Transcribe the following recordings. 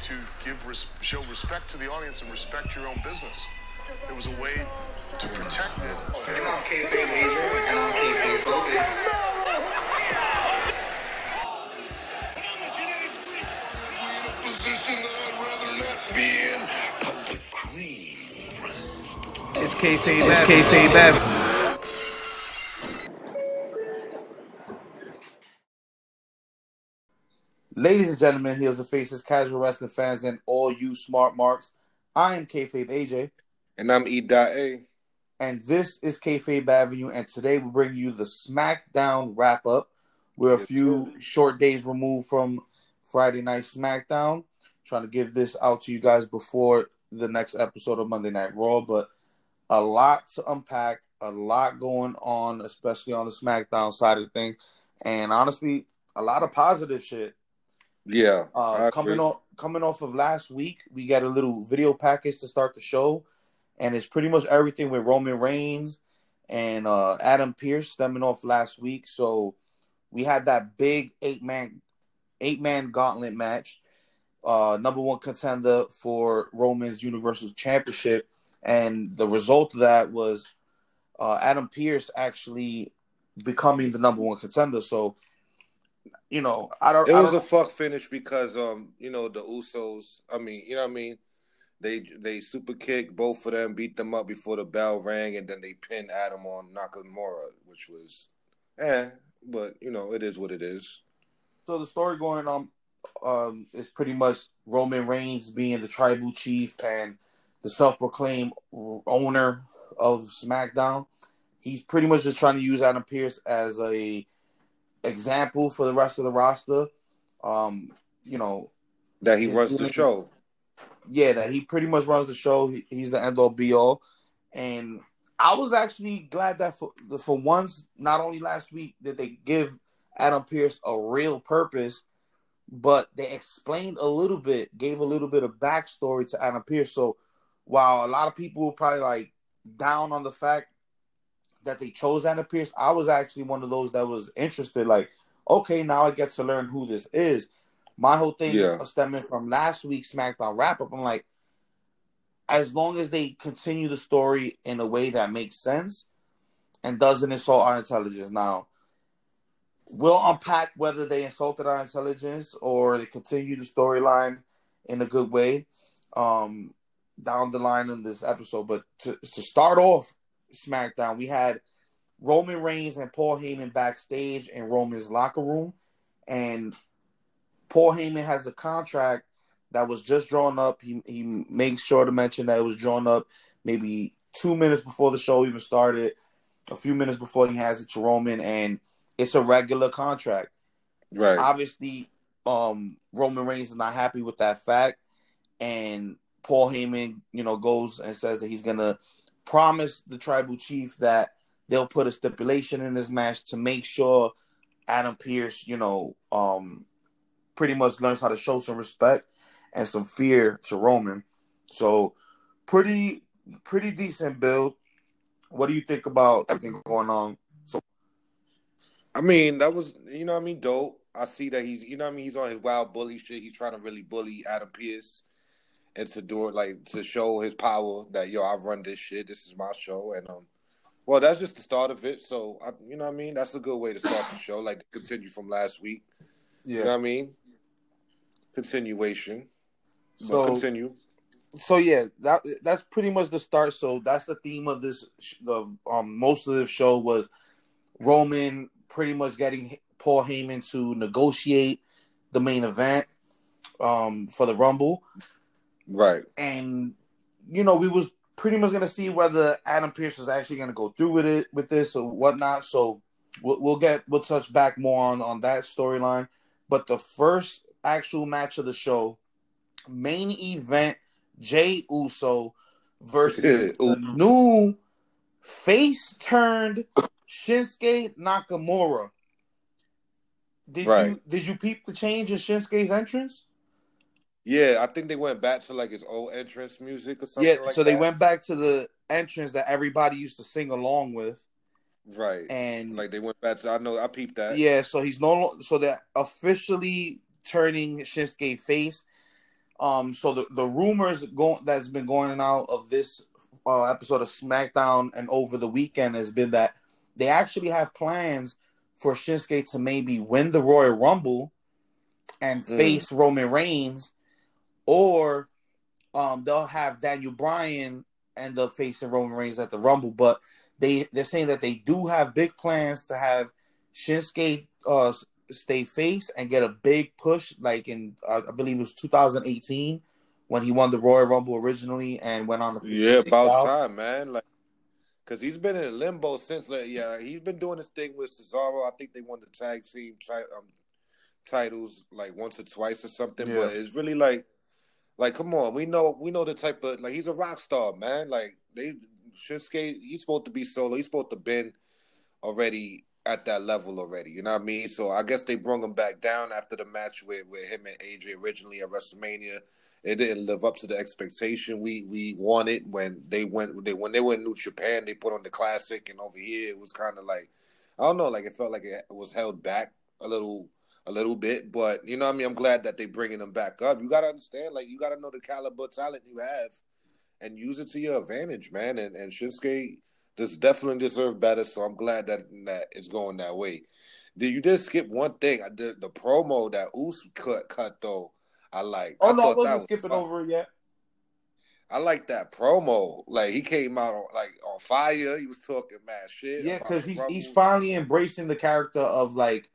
to give res- show respect to the audience and respect your own business. It was a way to protect it. And I'm and I'm focused. It's kayfabe. It's. Ladies and gentlemen, here's the faces, casual wrestling fans, and all you smart marks. I am Kayfabe AJ, And I'm E. Dot A. and this is Kayfabe Avenue. And today we bring you the SmackDown wrap up. We're a few short days removed from Friday Night SmackDown. Trying to give this out to you guys before the next episode of Monday Night Raw, but a lot to unpack, a lot going on, especially on the SmackDown side of things, and honestly, a lot of positive shit. Yeah. Uh, coming agree. off coming off of last week, we got a little video package to start the show, and it's pretty much everything with Roman Reigns and uh, Adam Pearce stemming off last week. So we had that big eight man eight man gauntlet match, uh, number one contender for Roman's Universal Championship, and the result of that was uh, Adam Pearce actually becoming the number one contender. So. You know, I don't. It was don't, a fuck finish because um, you know, the Usos, I mean, you know what I mean? They they super kicked both of them, beat them up before the bell rang, and then they pinned Adam on Nakamura, which was eh, but you know, it is what it is. so the story going on um, is pretty much Roman Reigns being the tribal chief and the self-proclaimed owner of SmackDown. He's pretty much just trying to use Adam Pearce as a example for the rest of the roster. Um, you know, That he runs the show. yeah, that he pretty much runs the show. He, he's the end all be all, and I was actually glad that for for once, not only last week did they give Adam Pearce a real purpose, but they explained a little bit, gave a little bit of backstory to Adam Pearce. So while a lot of people were probably like down on the fact that they chose Adam Pearce, I was actually one of those that was interested. Like, okay, now I get to learn who this is. My whole thing Yeah. stemming from last week's SmackDown wrap up, I'm like, as long as they continue the story in a way that makes sense and doesn't insult our intelligence. Now, we'll unpack whether they insulted our intelligence or they continue the storyline in a good way um, down the line in this episode. But to, to start off SmackDown, we had Roman Reigns and Paul Heyman backstage in Roman's locker room, and Paul Heyman has the contract that was just drawn up. He he makes sure to mention that it was drawn up maybe two minutes before the show even started, a few minutes before he has it to Roman, and it's a regular contract. Right. Obviously, um, Roman Reigns is not happy with that fact, and Paul Heyman, you know, goes and says that he's gonna promise the tribal chief that they'll put a stipulation in this match to make sure Adam Pearce, you know, um, pretty much learns how to show some respect and some fear to Roman. So, pretty, pretty decent build. What do you think about everything going on? So, I mean, that was you know I mean, dope. I see that he's you know I mean, he's on his wild bully shit. He's trying to really bully Adam Pearce and to do it like to show his power that yo, I run this shit. This is my show. And um well that's just the start of it. So I, you know what I mean? That's a good way to start the show, like continue from last week. You know what I mean? Continuation. But So- continue. so yeah, that that's pretty much the start. So that's the theme of this. The um most of the show was Roman pretty much getting Paul Heyman to negotiate the main event um for the Rumble, Right. and you know we was pretty much gonna see whether Adam Pearce was actually gonna go through with it with this or whatnot. So we'll, we'll get we'll touch back more on on that storyline. But the first actual match of the show, main event, Jey Uso versus the new face turned Shinsuke Nakamura. Did Right. you did you peep the change in Shinsuke's entrance? Yeah, I think they went back to like his old entrance music or something. yeah, like so they that. went back to the entrance that everybody used to sing along with, right. and like they went back to I know I peeped that. yeah, so he's no so they're officially turning Shinsuke face. Um, so the, the rumors going that's been going out of this uh, episode of SmackDown and over the weekend has been that they actually have plans for Shinsuke to maybe win the Royal Rumble and Mm. face Roman Reigns, or um, they'll have Daniel Bryan end up facing Roman Reigns at the Rumble. But they they're saying that they do have big plans to have Shinsuke uh, stay face and get a big push, like in uh, I believe it was 2018 when he won the Royal Rumble originally and went on the Yeah, about Wow. time, man. Like, cause he's been in limbo since. Like, yeah, he's been doing this thing with Cesaro. I think they won the tag team tri- um, titles like once or twice or something. Yeah. But it's really like, like, come on, we know we know the type of like he's a rock star, man. Like they Shinsuke, he's supposed to be solo. He's supposed to been already at that level already. You know what I mean? So I guess they brought him back down after the match with with him and AJ originally at WrestleMania. It didn't live up to the expectation we we wanted when they went they when they went New Japan. They put on the classic, and over here it was kind of like I don't know, like it felt like it was held back a little a little bit. But you know I mean? I'm glad that they're bringing them back up. You got to understand, like you got to know the caliber talent you have and use it to your advantage, man. And and Shinsuke does definitely deserve better. So I'm glad that that it's going that way. Did you did skip one thing? Uh, I did the promo that Uso cut cut though. I like. Oh no, I wasn't was skipping fun. over it yet. I like that promo. Like he came out on, like on fire. He was talking mad shit. Yeah, because he's he's finally embracing the character of like,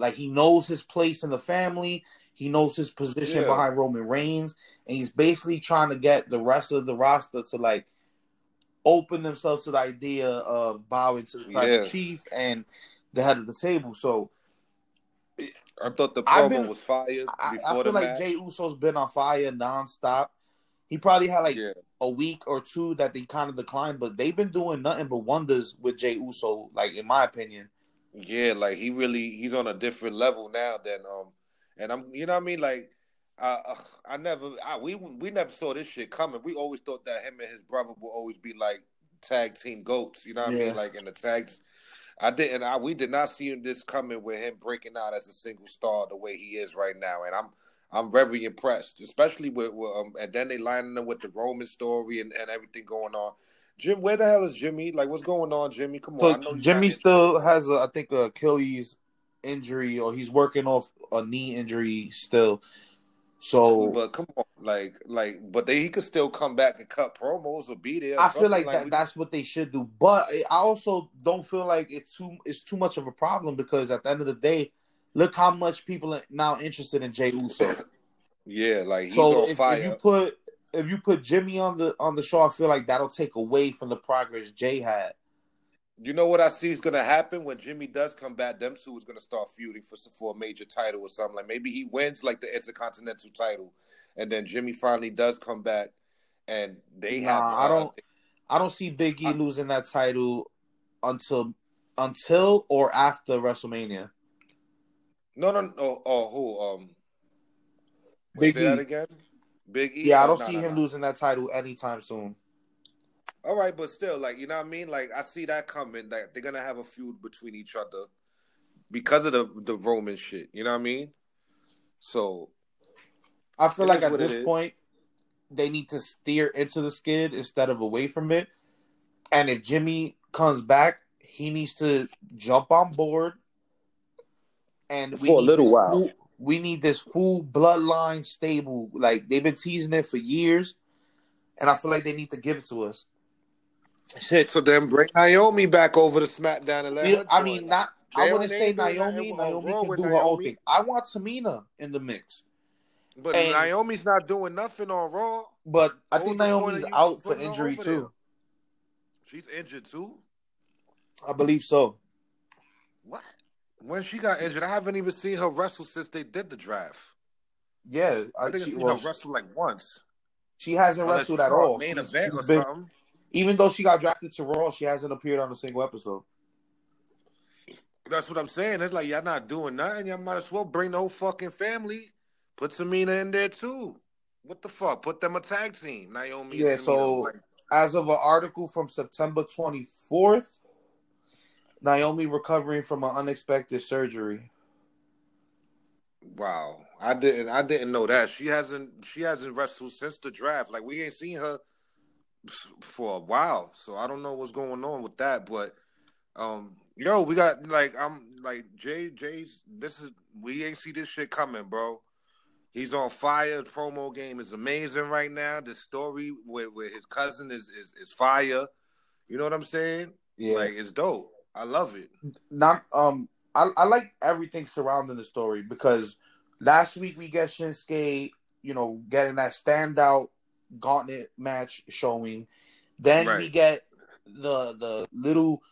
like he knows his place in the family. He knows his position Yeah. behind Roman Reigns, and he's basically trying to get the rest of the roster to like open themselves to the idea of bowing to the Yeah. chief and the head of the table. So I thought the promo been- was fire I, I feel like match. Jey Uso's been on fire nonstop. He probably had like yeah, a week or two that they kind of declined, but they've been doing nothing but wonders with Jey Uso, like in my opinion. Yeah, like he really he's on a different level now than um, and I'm you know what I mean like. Uh, uh, I never, I, we we never saw this shit coming. We always thought that him and his brother would always be like tag team goats. You know what I mean? Like in the tags. I didn't. I we did not see this coming with him breaking out as a single star the way he is right now, and I'm I'm very impressed, especially with, with um, and then they lining him with the Roman story and, and everything going on. Jim, where the hell is Jimmy? Like, what's going on, Jimmy? Come on, I know So Jimmy still has, a, I think, a Achilles injury, or he's working off a knee injury still. So but come on, like, like, but they, he could still come back and cut promos or be there. or I feel something, like that we- that's what they should do. But I also don't feel like it's too it's too much of a problem because at the end of the day, look how much people are now interested in Jey Uso. yeah, like he's so on if, fire. if you put if you put Jimmy on the on the show, I feel like that'll take away from the progress Jey had. You know what I see is gonna happen when Jimmy does come back. Them two is gonna start feuding for for a major title or something. Like maybe he wins like the Intercontinental title, and then Jimmy finally does come back, and they Nah, have. I uh, don't- I don't see Big E I- losing that title until until or after WrestleMania. No, no, no. Oh, who? Um, Big say that E. again. Big E. Yeah, I Oh, don't no, see no, him no. losing that title anytime soon. All right, but still, like you know what I mean. Like I see that coming. That they're gonna have a feud between each other because of the the Roman shit. You know what I mean? So I feel like at this point they need to steer into the skid instead of away from it. And if Jimmy comes back, he needs to jump on board. And we For a little this while. We need this full bloodline stable. Like they've been teasing it for years, and I feel like they need to give it to us. Shit, so then bring Naomi back over to SmackDown and let her I mean, not. They I wouldn't say Naomi. Naomi can do her own thing. I want Tamina in the mix, But and- Naomi's not doing nothing on Raw. but I think was the point Naomi's out for injury too. there? She's injured too. I believe so. What? When she got injured, I haven't even seen her wrestle since they did the draft. Yeah, I I, think she, well, her wrestle like once. she hasn't Unless wrestled at all. Main event or been- something. even though she got drafted to Raw, she hasn't appeared on a single episode. That's what I'm saying. It's like y'all not doing nothing. Y'all might as well bring the whole fucking family. Put Tamina in there too. What the fuck? Put them a tag team. Naomi. Yeah, so- As of an article from September 24th, Naomi recovering from an unexpected surgery. Wow, I didn't. I didn't know that she hasn't. She hasn't wrestled since the draft. Like we ain't seen her for a while, so I don't know what's going on with that. But um, yo, we got like I'm like Jey Jey's. This is we ain't see this shit coming, bro. He's on fire. The promo game is amazing right now. The story with, with his cousin is, is is fire. You know what I'm saying? Yeah. Like it's dope. I love it. Not um I, I like everything surrounding the story because last week we get Shinsuke, you know, getting that standout gauntlet match showing. Then we get the the little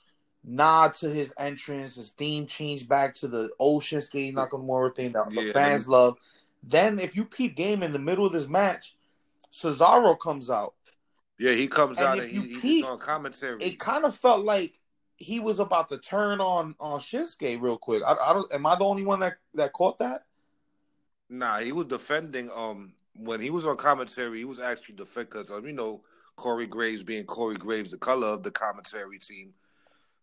nod to his entrance, his theme changed back to the old Shinsuke Nakamura thing that the Yeah. fans love. Then if you peep game in the middle of this match, Cesaro comes out. Yeah, he comes And out if and you he, he's on commentary. It kind of felt like he was about to turn on on Shinsuke real quick. I, I don't. Am I the only one that that caught that? Nah, he was defending. Um, when he was on commentary, he was actually defending because um, you know Corey Graves being Corey Graves, the color of the commentary team,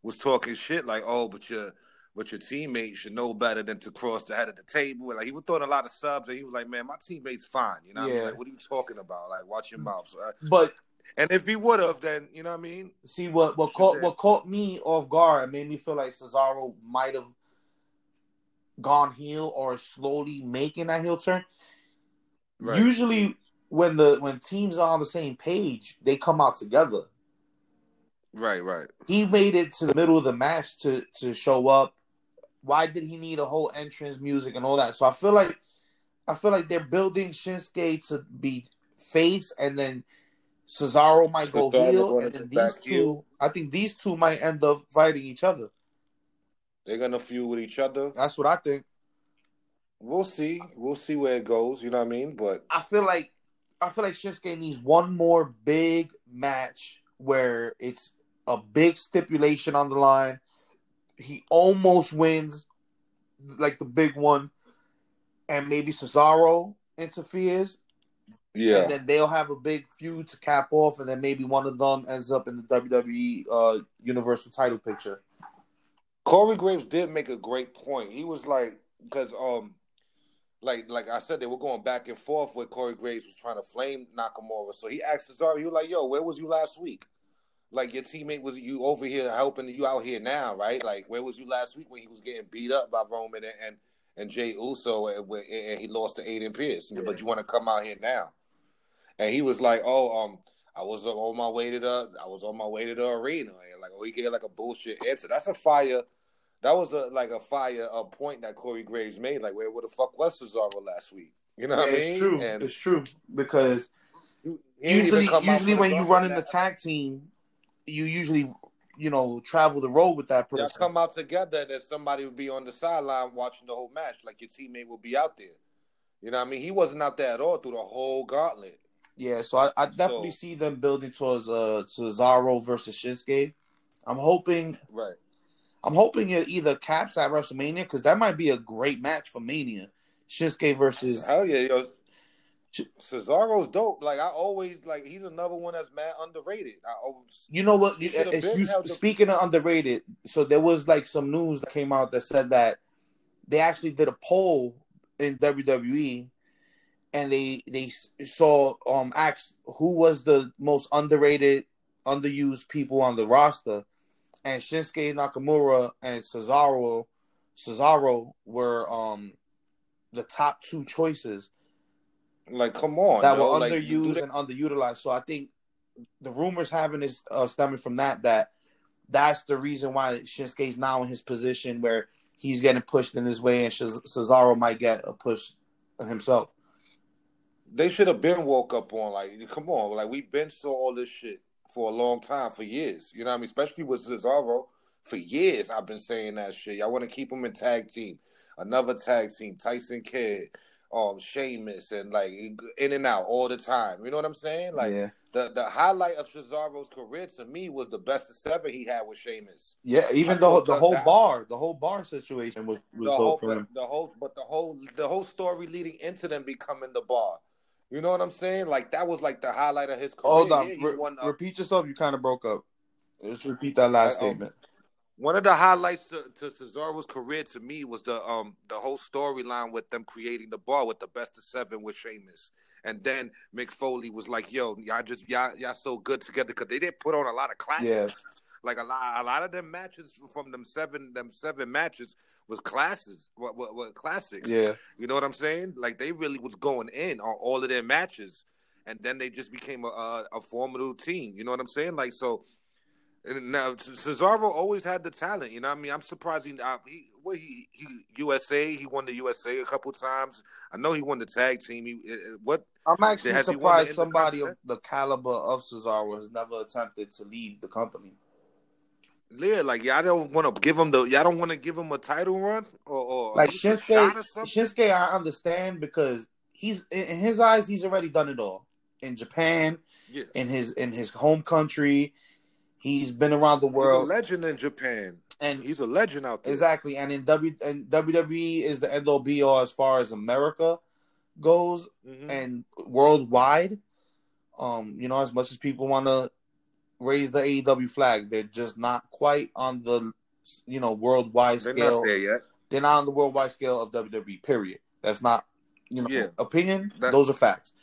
was talking shit like, "Oh, but your but your teammates should know better than to cross the head of the table." Like he was throwing a lot of subs, and he was like, "Man, my teammates fine." You know, what I mean? Yeah. like what are you talking about? Like, watch your mouth. So, uh, But and if he would have, then you know what I mean. see what what caught what caught me off guard and made me feel like Cesaro might have gone heel or slowly making that heel turn. Right. Usually, when the when teams are on the same page, they come out together. Right, right. He made it to the middle of the match to to show up. Why did he need a whole entrance music and all that? So I feel like I feel like they're building Shinsuke to be face, and then Cesaro might go heel, and then these two. heel. I think these two might end up fighting each other. They're gonna feud with each other. That's what I think. We'll see. We'll see where it goes. You know what I mean? But I feel like I feel like Shinsuke needs one more big match where it's a big stipulation on the line. He almost wins, like the big one, and maybe Cesaro interferes, yeah, and then they'll have a big feud to cap off, and then maybe one of them ends up in the WWE uh, Universal Title picture. Corey Graves did make a great point. He was like, because um, like like I said, they were going back and forth with Corey Graves was trying to flame Nakamura. So he asked Cesaro, he was like, "Yo, where was you last week? Like your teammate was you over here helping you out here now, right? Like where was you last week when he was getting beat up by Roman and and, and Jey Uso and, and and he lost to Adam Pearce? But you want to come out here now?" And he was like, "Oh, um." I was on my way to the I was on my way to the arena and like oh he gave like a bullshit answer. That's a fire that was a like a fire a point that Corey Graves made. Like, where, where the fuck was Cesaro last week? You know what I mean? it's true. And it's true because usually even come out usually when you run in the tag team, you usually you know travel the road with that person. come out together, that somebody would be on the sideline watching the whole match. Like your teammate will be out there. You know what I mean? He wasn't out there at all through the whole gauntlet. Yeah, so I, I definitely So- see them building towards uh Cesaro versus Shinsuke. I'm hoping Right. I'm hoping it either caps at WrestleMania because that might be a great match for Mania. Shinsuke versus Hell yeah, yo. Cesaro's dope. Like I always like he's another one that's mad underrated. I always you know what? You the- speaking of underrated, so there was like some news that came out that said that they actually did a poll in WWE, and they they saw um asked who was the most underrated, underused people on the roster, and Shinsuke Nakamura and Cesaro Cesaro were um the top two choices like come on. that yo. were Like, underused and underutilized. So I think the rumors having is uh, stemming from that that that's the reason why Shinsuke's now in his position where he's getting pushed in his way, and Cesaro might get a push himself. They should have been woke up on like come on like we've been saw all this shit for a long time for years you know what i mean especially with cesaro for years i've been saying that shit y'all want to keep him in tag team another tag team tyson kidd um Sheamus and like in and out all the time you know what i'm saying like yeah, the the highlight of cesaro's career to me was the best of seven he had with Sheamus. yeah. Even though the whole that- bar, the whole bar situation was was the whole, him. the whole, but the whole, the whole story leading into them becoming the bar. You know what I'm saying? Like that was like the highlight of his career. Hold on, Yeah, re- won, uh, repeat yourself. You kind of broke up. Just repeat that last I- oh. statement. One of the highlights to, to Cesaro's career to me was the um the whole storyline with them creating the bar with the best of seven with Sheamus. And then Mick Foley was like, "Yo, y'all just y'all y'all so good together because they didn't put on a lot of classics. Yeah. Like a lot, a lot of them matches from them seven them seven matches was classes, what what, what classics. Yeah. You know what I'm saying? Like they really was going in on all of their matches, and then they just became a a, a formidable team. You know what I'm saying? Like so. And now Cesaro always had the talent. You know what I mean? I'm surprised he, uh, he what he, he USA. He won the USA a couple times. I know he won the tag team. He, what I'm actually Has he won surprised somebody of the caliber of Cesaro has never attempted to leave the company. Yeah, like y'all don't want to give him the y'all don't want to give him a title run or, or Like Shinsuke? Shinsuke, I understand because he's in his eyes, he's already done it all in Japan, Yeah, in his in his home country. He's been around the he's a world, legend in Japan. and He's a legend out there. exactly. And in W and WWE is the end all be all as far as America goes, Mhm. and worldwide. Um, you know, as much as people want to raise the AEW flag, they're just not quite on the you know worldwide They're scale. not there yet. They're not on the worldwide scale of WWE. Period. That's not you know Yeah. opinion. That- those are facts.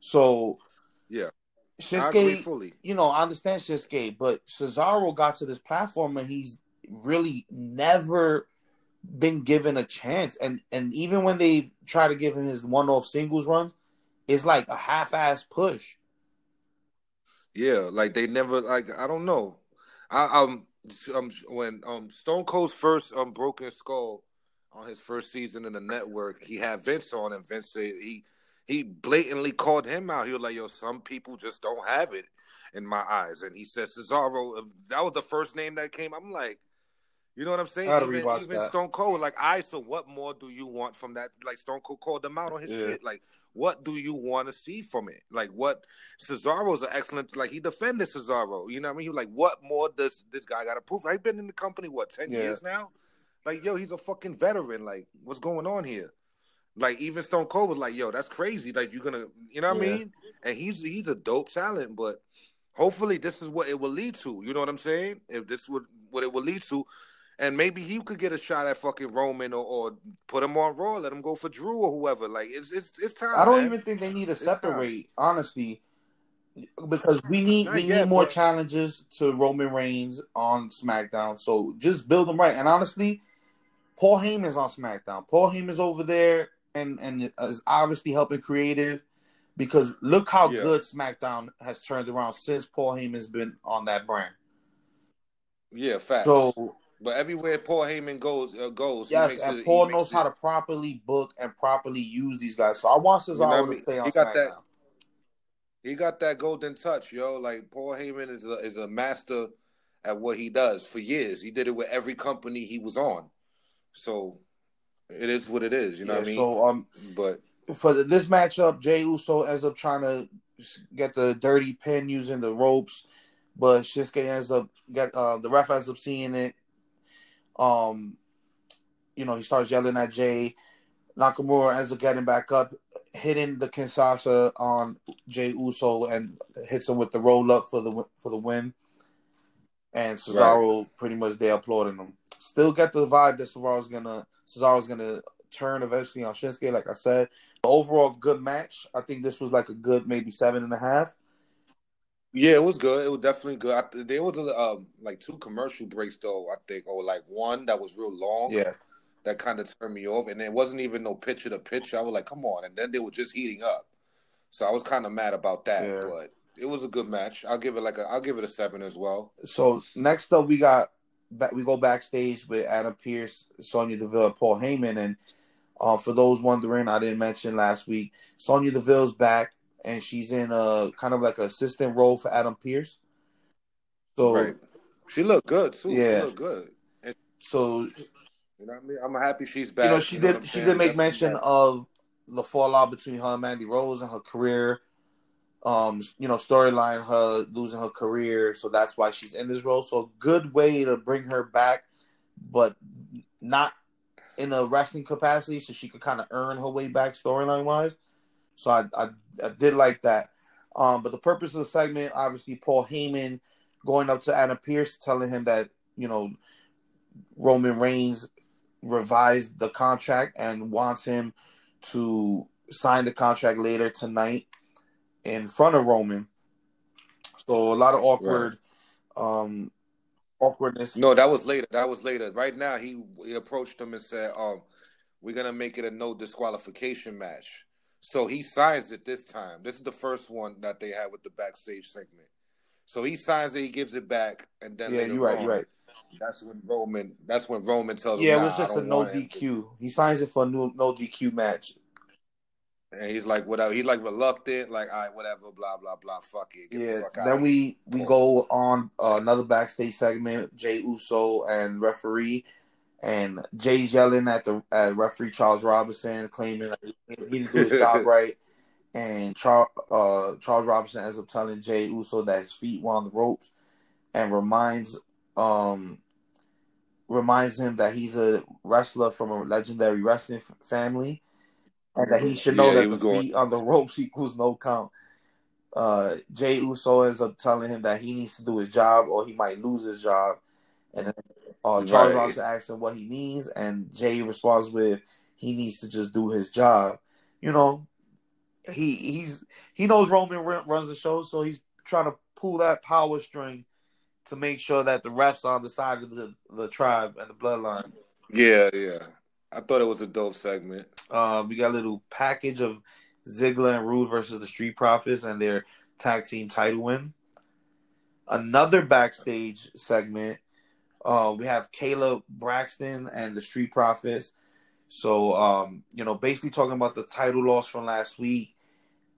So Yeah, Shinsuke, fully. you know, I understand Shinsuke, but Cesaro got to this platform and he's really never been given a chance. And and even when they try to give him his one-off singles runs, it's like a half-ass push. Yeah, like they never like I don't know. I um um when um Stone Cold's first um Broken Skull on his first season in the network, he had Vince on and Vince said he he blatantly called him out. He was like, "Yo, some people just don't have it in my eyes." And he said Cesaro. uh, That was the first name that came. I'm like, you know what I'm saying? I Even, even that. Stone Cold, like, I so what more do you want from that? Like Stone Cold called them out on his Yeah. shit. Like, what do you want to see from it? Like, what Cesaro's an excellent. Like, he defended Cesaro. You know what I mean? He was like, what more does this guy got to prove? I've been in the company what ten Yeah. years now. Like, yo, he's a fucking veteran. Like, what's going on here? Like, even Stone Cold was like, yo, that's crazy. Like, you're gonna, you know what Yeah. I mean? And he's he's a dope talent, but hopefully this is what it will lead to. You know what I'm saying? If this would what it will lead to. And maybe he could get a shot at fucking Roman or, or put him on Raw, let him go for Drew or whoever. Like it's it's it's time. I don't man. even think they need to It's time. separate, honestly, because we need Not we yet, need more but- challenges to Roman Reigns on SmackDown. So just build them right. And honestly, Paul Heyman's on SmackDown. Paul Heyman's over there and and is obviously helping creative because look how Yeah. good SmackDown has turned around since Paul Heyman's been on that brand. Yeah, facts. So but everywhere Paul Heyman goes uh, goes, he yes, and it- Paul knows how to properly book and properly use these guys. So I want Cesaro You know what I to stay on He got SmackDown. that- He got that golden touch, yo. Like Paul Heyman is a is a master at what he does for years. He did it with every company he was on. So it is what it is, you know Yeah, what I mean? So um, but for the, this matchup, Jey Uso ends up trying to get the dirty pin using the ropes, but Shinsuke ends up get uh, the ref ends up seeing it. Um, you know, he starts yelling at Jey. Nakamura ends up getting back up, hitting the Kinshasa on Jey Uso and hits him with the roll up for the for the win. And Cesaro pretty much there applauding him. Still get the vibe that Cesaro's gonna Cesaro's gonna turn eventually on Shinsuke, like I said. Overall, good match. I think this was like a good maybe seven and a half. Yeah, it was good. It was definitely good. I, there was um like two commercial breaks though, I think, or like one that was real long. Yeah, that kind of turned me off. And it wasn't even no picture to picture. I was like, come on. And then they were just heating up. So I was kind of mad about that. Yeah. But it was a good match. I'll give it like a I'll give it a seven as well. So next up, we got back. We go backstage with Adam Pearce, Sonya Deville, and Paul Heyman. And uh, for those wondering, I didn't mention last week, Sonya Deville's back, and she's in a kind of like an assistant role for Adam Pearce. So, right. She looked good too. Yeah. She looked good. And, so you know what I mean? I'm happy she's back. you know, she what did. I'm She saying? did make mention of the fallout between her and Mandy Rose and her career. Um, you know, storyline, her losing her career, so that's why she's in this role. So, a good way to bring her back, but not in a wrestling capacity, so she could kind of earn her way back storyline wise. So, I, I I did like that. Um, but the purpose of the segment, obviously, Paul Heyman going up to Adam Pearce, telling him that you know Roman Reigns revised the contract and wants him to sign the contract later tonight in front of Roman. So a lot of awkward um awkwardness. No, that was later. That was later. Right now, he, he approached him and said, "Um, we're gonna make it a no disqualification match." So he signs it this time. This is the first one that they had with the backstage segment. So he signs it, he gives it back, and then Yeah, you're right, on, you're right. That's when Roman. That's when Roman tells him, Yeah, it was I just a no want him." DQ. He signs it for a new, no DQ match. And he's like, whatever. He's like reluctant, like, all right, whatever, blah blah blah. Fuck it. Get the Yeah. fuck Then we we go on uh, another backstage segment. Jey Uso and referee, and Jey's yelling at the at referee Charles Robinson, claiming that he didn't do his job right. And Char, uh, Charles Robinson ends up telling Jey Uso that his feet were on the ropes, and reminds um reminds him that he's a wrestler from a legendary wrestling f- family, and that he should know Yeah, that the going- feet on the ropes equals no count. Uh, Jey Uso ends up telling him that he needs to do his job or he might lose his job, and then uh, Charles Right. Robinson asks him what he means, and Jey responds with he needs to just do his job. You know, he he's he knows Roman run- runs the show, so he's trying to pull that power string to make sure that the refs are on the side of the the tribe and the bloodline. Yeah, yeah. I thought it was a dope segment. Uh, we got a little package of Ziggler and Roode versus the Street Profits and their tag team title win. Another backstage segment. Uh, we have Kayla Braxton and the Street Profits. So, um, you know, basically talking about the title loss from last week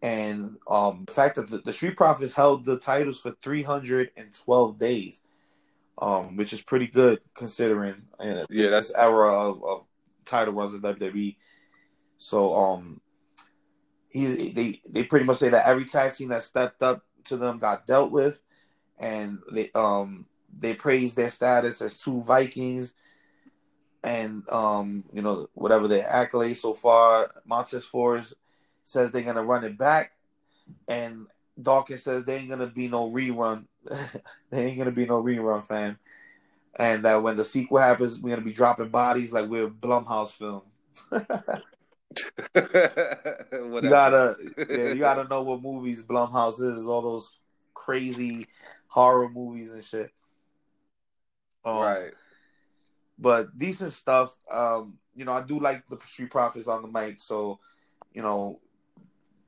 and um, the fact that the, the Street Profits held the titles for 312 days, um, which is pretty good considering uh, Yeah, that's- era of, of title runs in WWE. So, um, he's they they pretty much say that every tag team that stepped up to them got dealt with, and they um they praise their status as two Vikings, and um you know whatever their accolades so far. Montez Ford says they're gonna run it back, and Dawkins says there ain't gonna be no rerun. there ain't gonna be no rerun, fam. And that when the sequel happens, we're gonna be dropping bodies like we're a Blumhouse film. You gotta, yeah, you gotta know what movies Blumhouse is. All those crazy horror movies and shit. Um, right. But decent stuff. Um, you know, I do like the Street Profits on the mic. So, you know,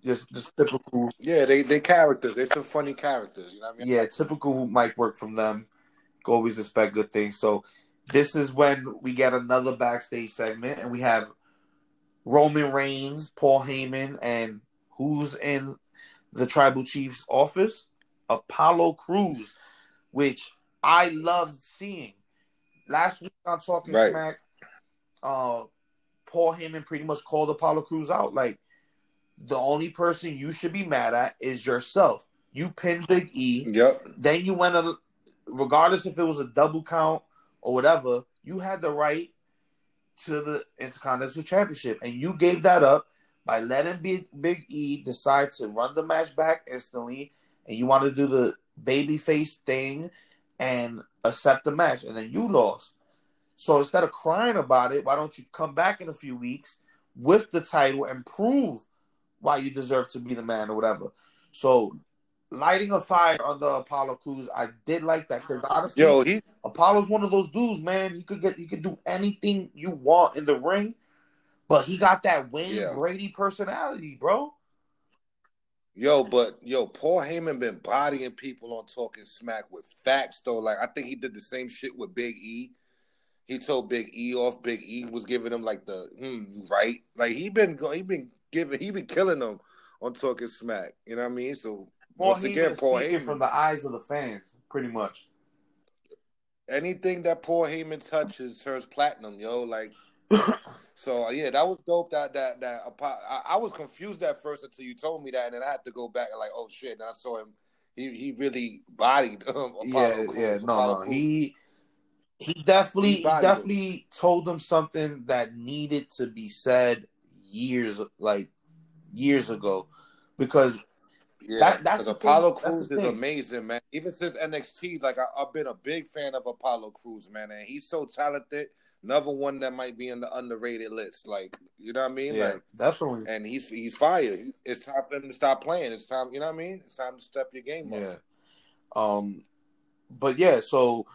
just just typical, Yeah, they they characters. They some funny characters. You know what I mean? yeah, typical mic work from them. Always expect good things. So, this is when we get another backstage segment, and we have Roman Reigns, Paul Heyman, and who's in the Tribal Chief's office? Apollo Crews, which I loved seeing. Last week on Talking Right. Smack, uh, Paul Heyman pretty much called Apollo Crews out. Like, the only person you should be mad at is yourself. You pinned Big E. Yep. Then you went, a, regardless if it was a double count or whatever, you had the right to the Intercontinental Championship, and you gave that up by letting Big Big E decide to run the match back instantly, and you want to do the babyface thing and accept the match, and then you lost. So instead of crying about it, why don't you come back in a few weeks with the title and prove why you deserve to be the man or whatever? So lighting a fire under Apollo Crews, I did like that because honestly, Yo, he Apollo's one of those dudes, man. He could get he could do anything you want in the ring, but he got that Wayne Yeah. Brady personality, bro. Yo, but yo, Paul Heyman been bodying people on talking smack with facts though. Like I think he did the same shit with Big E. He told Big E off. Big E was giving him like the hmm, right. Like he been he been giving he been killing them on talking smack. You know what I mean? So Paul once Heyman again, Paul Heyman. from the eyes of the fans, pretty much. anything that Paul Heyman touches turns platinum, yo. Like, so yeah, that was dope. That that that I, I was confused at first until you told me that, and then I had to go back and like, oh shit. And I saw him. He he really bodied. Um, Apollo yeah, Crews. yeah, no, Apollo no. He he definitely He he definitely told them something that needed to be said years like years ago, because Yeah, That- that's Apollo thing- that's Crews the is thing. amazing, man. Even since NXT, like I, I've been a big fan of Apollo Crews, man, and he's so talented. Another one that might be in the underrated list, like you know what I mean? Yeah, Like, definitely. and he's he's fire. It's time for him to stop playing. It's time, you know what I mean? It's time to step your game up. Yeah. Um, but yeah, so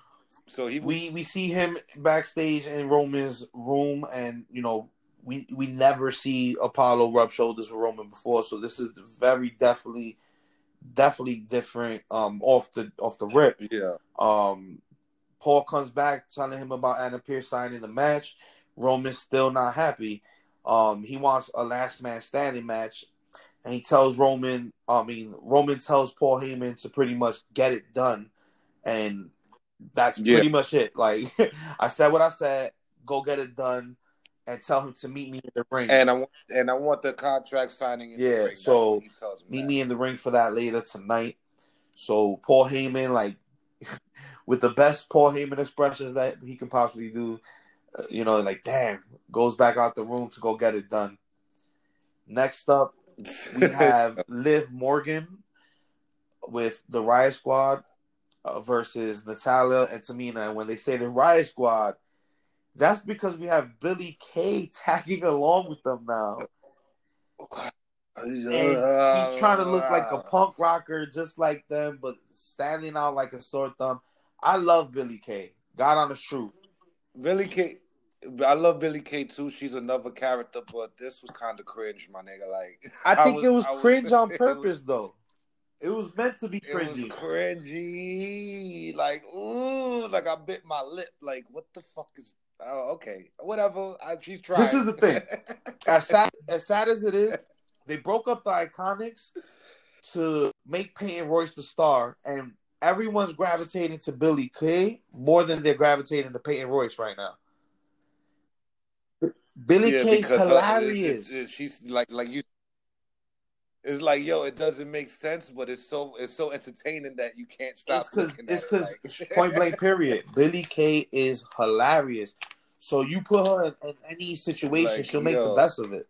So he we we see him backstage in Roman's room, and you know we we never see Apollo rub shoulders with Roman before, so this is very definitely definitely different. Um, off the off the rip. yeah. Um, Paul comes back telling him about Adam Pearce signing the match. Roman's still not happy. Um, he wants a last man standing match, and he tells Roman. I mean, Roman tells Paul Heyman to pretty much get it done, and that's Yeah. pretty much it. Like I said, what I said. Go get it done, and tell him to meet me in the ring. And I want and I want the contract signing. In Yeah, the ring. So he tells meet that. me in the ring for that later tonight. So Paul Heyman, like with the best Paul Heyman expressions that he can possibly do, uh, you know, like damn, goes back out the room to go get it done. Next up, we have Liv Morgan with the Riot Squad uh, versus Natalya and Tamina. And when they say the Riot Squad, that's because we have Billie Kay tagging along with them now. And she's trying to look like a punk rocker, just like them, but standing out like a sore thumb. I love Billie Kay. God on the truth. Billie Kay, I love Billie Kay too. She's another character, but this was kind of cringe, my nigga. Like I think it was I cringe on it purpose, though. It was meant to be It was cringy. cringy. Like, ooh, like I bit my lip. Like, what the fuck is? Oh, okay, whatever. I, she's trying. This is the thing. as sad as sad as it is, they broke up the Iconics to make Peyton Royce the star, and everyone's gravitating to Billie Kay more than they're gravitating to Peyton Royce right now. Billie Yeah, Kay's hilarious. it's- it's- she's like, like you. It's like, yo, it doesn't make sense, but it's so it's so entertaining that you can't stop. it's because it's because it, like- point blank period. Billie Kay is hilarious. So you put her in, in any situation, Like, she'll make the best of it.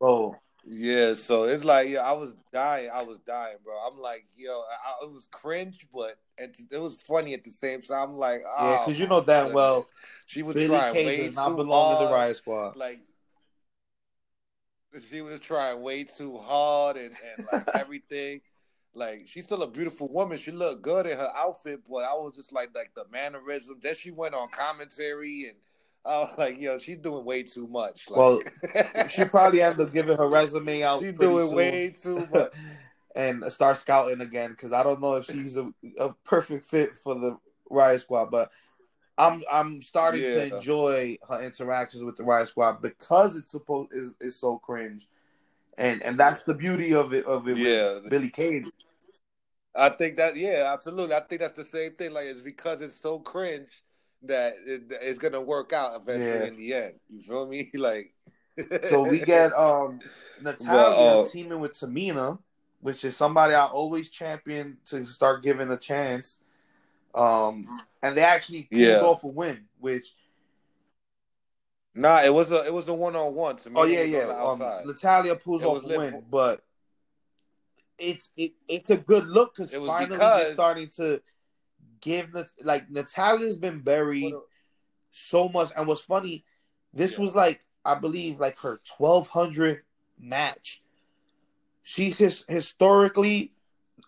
Bro, Yeah, so it's like, yeah, I was dying. I was dying, bro. I'm like, yo, I, it was cringe, but it, it was funny at the same time. I'm like, oh, yeah, because you know damn well she was Billie trying Kay way does not too belong to the hard. Riot Squad. Like, she was trying way too hard and, and like everything. Like, she's still a beautiful woman. She looked good in her outfit, but I was just like, like the mannerism. Then she went on commentary, and I was like, yo, she's doing way too much. Like, Well, She probably end up giving her resume out. she's doing soon. way too much. and start scouting again because I don't know if she's a, a perfect fit for the Riot Squad, but I'm I'm starting to enjoy her interactions with the Riot Squad because it's supposed is is so cringe, and and that's the beauty of it of it Yeah. with Billie Kay. I think that yeah, absolutely. I think that's the same thing. Like it's because it's so cringe that it, it's gonna work out eventually Yeah. in the end. You feel me? Like So we get um Natalya Well, uh, teaming with Tamina, which is somebody I always champion to start giving a chance. Um, and they actually pulled Yeah. off a win, which nah. It was a it was a one on one to me. Oh yeah, yeah. Um. Natalya pulls It off a lit win, but it's it it's a good look because It finally because- they're starting to give the like Natalya's been buried so much. And what's funny, this Yeah. was like I believe like her twelve hundredth match. She's his, historically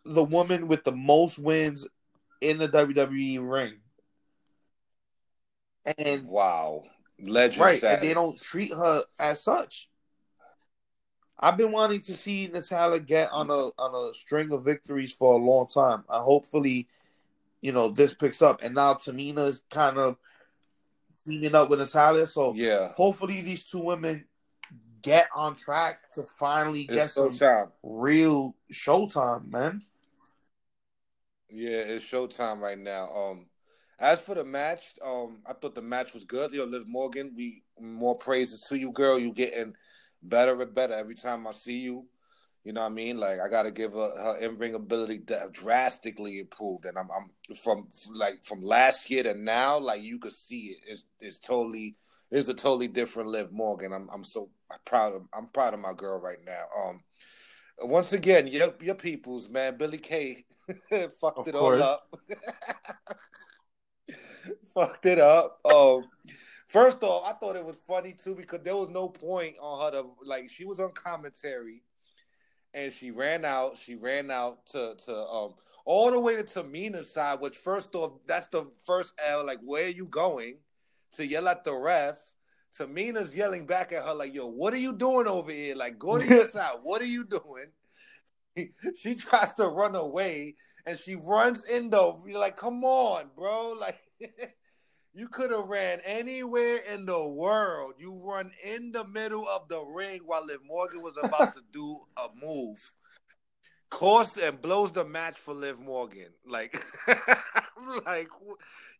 the woman with the most wins in the WWE ring. And wow, legend right, status. and they don't treat her as such. I've been wanting to see Natalya get on a on a string of victories for a long time. I hopefully, you know, this picks up, and now Tamina's kind of teaming up with Natalya. So Yeah, hopefully, these two women get on track to finally get it's some showtime. real showtime, man. Yeah, it's showtime right now. Um, as for the match, um, I thought the match was good. Yo, Liv Morgan, we more praises to you, girl. You getting better and better every time I see you. You know what I mean? Like I gotta give her her in ring ability drastically improved, and I'm I'm from like from last year to now, like you could see it. It's it's totally it's a totally different Liv Morgan. I'm I'm so proud of I'm proud of my girl right now. Um, once again, your your peoples, man. Billie Kay fucked Of it course. all up. fucked it up. Um, first off, I thought it was funny too because there was no point on her to like. She was on commentary, and she ran out. She ran out to to um all the way to Tamina's side. Which first off, that's the first L. Like, where are you going? To yell at the ref. Tamina's yelling back at her like, "Yo, what are you doing over here? Like, go to your side. What are you doing?" she tries to run away, and she runs in though. You're like, "Come on, bro! Like, you could have ran anywhere in the world. You run in the middle of the ring while Liv Morgan was about to do a move." Course and blows the match for Liv Morgan. Like, like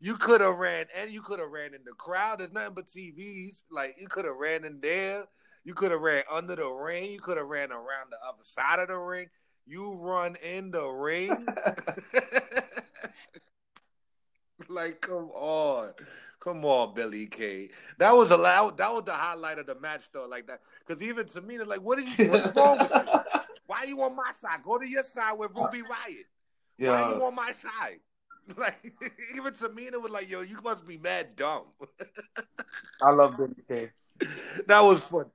you could have ran and you could have ran in the crowd. There's nothing but TVs. Like you could have ran in there. You could have ran under the ring. You could have ran around the other side of the ring. You run in the ring. like, come on. Come on, Billie Kay. That was allowed. that was the highlight of the match though, like that. Because even Tamina, like, what is you what's wrong with you? Why are you on my side? Go to your side with Ruby Riott. Yeah. Why Yeah. you on my side? Like even Tamina was like, "Yo, you must be mad dumb." I love Billie Kay. that was fun.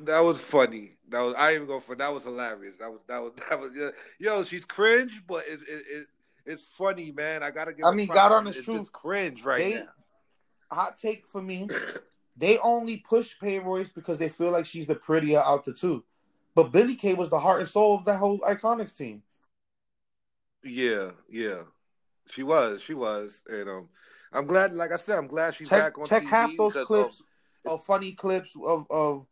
That was funny. That was I even go for that was hilarious. That was that was that was yeah. yo. She's cringe, but it, it, it it's funny, man. I gotta give. I mean. God honest it's truth, cringe right they- now. Hot take for me. They only push Peyton Royce because they feel like she's the prettier out the two. But Billie Kay was the heart and soul of that whole IIconics team. Yeah, yeah. She was, she was, and um, I'm glad. Like I said, I'm glad she's Check, back on check TV half those because, um, clips of funny clips of, of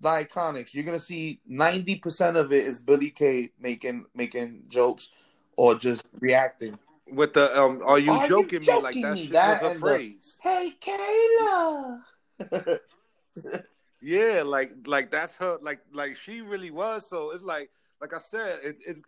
the IIconics. You're gonna see ninety percent of it is Billie Kay making making jokes or just reacting. with the um, are you Are you joking me? Like that me? shit That was a and the- phrase. Hey Kayla. Yeah, like like that's her like like she really was. So it's like like I said, it's it's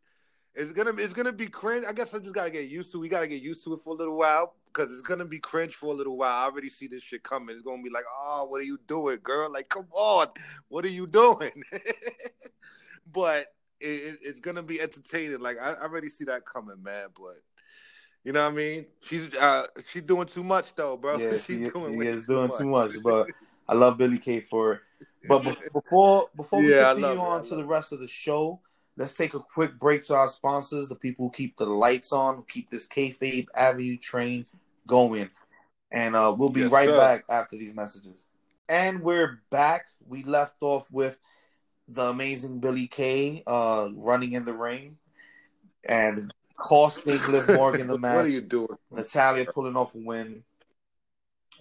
it's gonna it's gonna be cringe. I guess I just gotta get used to. We gotta get used to it for a little while because it's gonna be cringe for a little while. I already see this shit coming. It's gonna be like, oh, what are you doing, girl? Like, come on, what are you doing? but it, it, it's gonna be entertaining. Like I, I already see that coming, man. But you know what I mean? She's uh she's doing too much though, bro. yeah, she's she, doing she is doing too much, but I love Billie Kay for it. But be- before before we Yeah, continue on to the rest of the show, let's take a quick break to our sponsors, the people who keep the lights on, who keep this kayfabe Avenue train going, and uh, we'll be Yes, right sir. back after these messages. And we're back. We left off with the amazing Billie Kay uh, running in the ring and costing Liv Morgan the match. what are you doing? Natalya pulling off a win.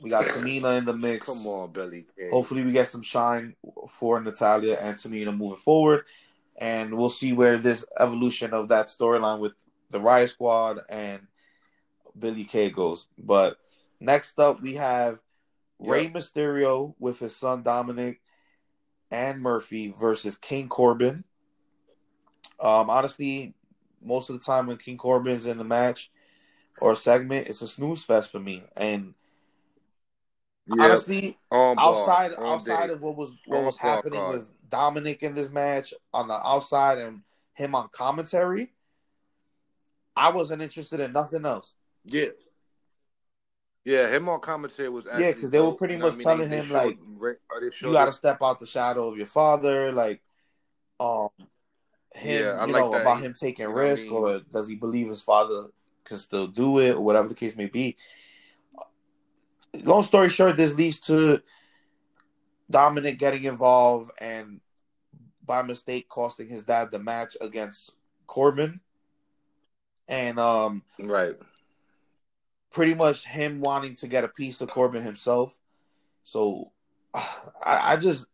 We got Tamina in the mix. Come on, Billie. Kay. Hopefully, we get some shine for Natalya and Tamina moving forward, and we'll see where this evolution of that storyline with the Riot Squad and Billie Kay goes. But next up, we have Rey Mysterio with his son Dominic and Murphy versus King Corbin. Um, honestly, most of the time when King Corbin is in the match or segment, it's a snooze fest for me. And Yep. honestly, On outside outside day. of what was what On was happening with Dominic in this match on the outside and him on commentary, I wasn't interested in nothing else. Yeah. Yeah, him on commentary was Yeah, because they were pretty much telling him, like, Rick- or they showed You got to step out the shadow of your father, like um him, Yeah, I you like know, that. about him taking you what I risk, mean? or does he believe his father can still do it, or whatever the case may be. Long story short, this leads to Dominic getting involved and by mistake costing his dad the match against Corbin. And um right. Pretty much him wanting to get a piece of Corbin himself. So I, I just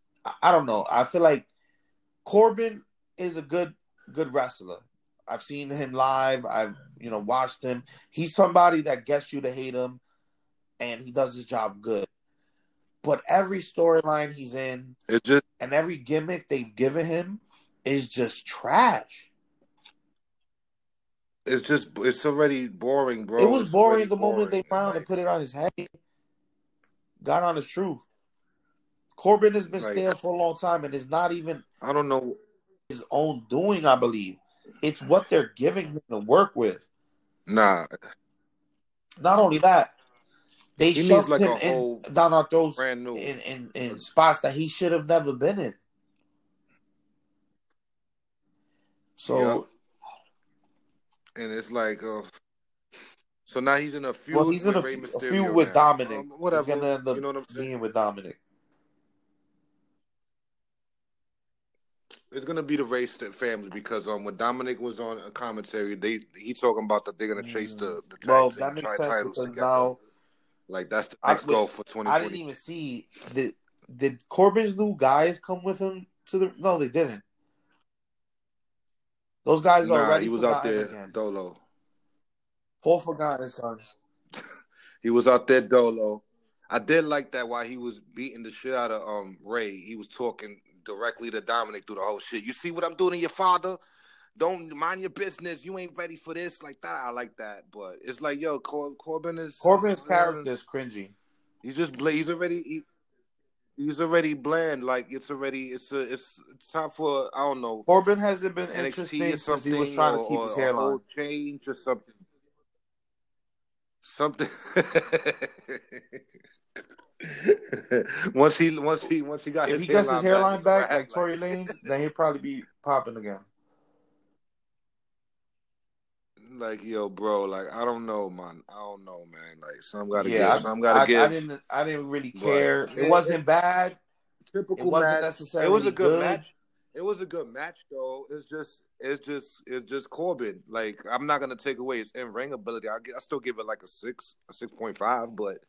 I don't know. I feel like Corbin is a good good wrestler. I've seen him live. I've you know watched him. He's somebody that gets you to hate him, and he does his job good. But every storyline he's in it just and every gimmick they've given him is just trash. It's just it's already boring, bro. it was It's boring the moment they boring. found Like, and put it on his head. Got on his truth. Corbin has been Like- stale for a long time and is not even I don't know. his own doing, I believe. It's what they're giving him to work with. Nah, Not only that, they He shoved like him in down our throats brand new. in, in, in spots that he should have never been in. So and it's like, uh, so now he's in a feud. well he's in a, with feud- a feud with now. Dominic. Um, whatever. He's gonna end up you know what I'm saying? being with Dominic. It's gonna be the race to family because um when Dominic was on a commentary, they he talking about that they're gonna chase the the tag Well, that makes sense titles because together. now like that's the I- next goal for I didn't even see did did Corbin's new guys come with him to the no they didn't. Those guys are Nah, already he was out there again. dolo. Paul forgot his sons. He was out there dolo. I did like that while he was beating the shit out of um Rey. He was talking directly to Dominic through the whole shit. You see what I'm doing to your father? Don't mind your business. You ain't ready for this. Like that, I like that. But it's like, yo, Cor- Corbin is Corbin's character is cringy. He's just bla- he's already he, he's already bland. Like it's already it's a it's it's time for I don't know Corbin hasn't been NXT interesting since he was trying or, to keep his hairline. change or something. Something. once he once he once he got If his he gets his hairline back, wrap, like Tory Lanez, then he'll probably be popping again. Like yo, bro, like I don't know, man. I don't know, man. Like some gotta yeah, give, some gotta I, give. I didn't. I didn't really But- care. It- It wasn't bad. typical It wasn't match. necessarily It was a good, good. match. It was a good match though. It's just it's just it's just Corbin. Like I'm not gonna take away his in ring ability. I, I still give it like a six, a six point five, but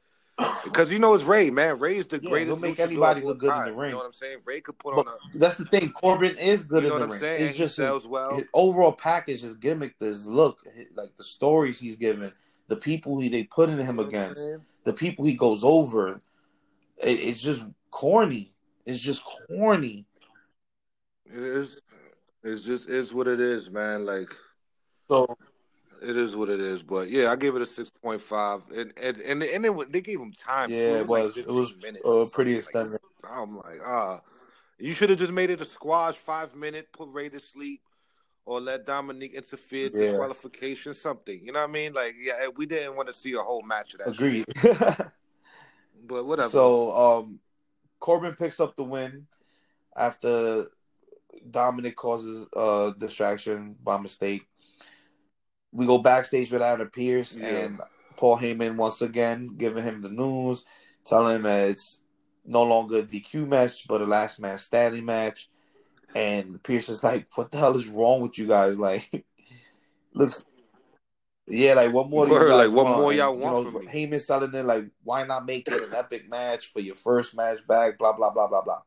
because you know it's Rey, man. Rey is the Yeah, greatest. he'll make anybody look good in the ring. You know what I'm saying? Rey could put But on a. that's the thing. Corbin is good You know in what the I'm ring. saying? It's just his, well. his overall package, his gimmick, his look, his- like the stories he's given, the people he they put in him You know what against, the people he goes over. It, it's just corny. It's just corny. It is. It's just is what it is, man. Like So it is what it is. But yeah, I gave it a six point five, and and and, and it, they gave him time. yeah, it like was. It was uh, pretty something. Like, extended. I'm like, ah, you should have just made it a squash, five minute, put Rey to sleep, or let Dominique interfere, Yeah. disqualification, something. You know what I mean? Like, yeah, we didn't want to see a whole match of that. Agreed. But whatever. So um, Corbin picks up the win after Dominic causes a distraction by mistake. We go backstage with Adam Pearce Yeah. and Paul Heyman once again giving him the news, telling him that it's no longer a DQ match but a last man standing match. And Pierce is like, "What the hell is wrong with you guys? Like, looks." Yeah, like what more do you Word, like, what want? more y'all you want know, from me? Heyman selling it like, why not make it an epic match for your first match back? Blah blah blah blah blah.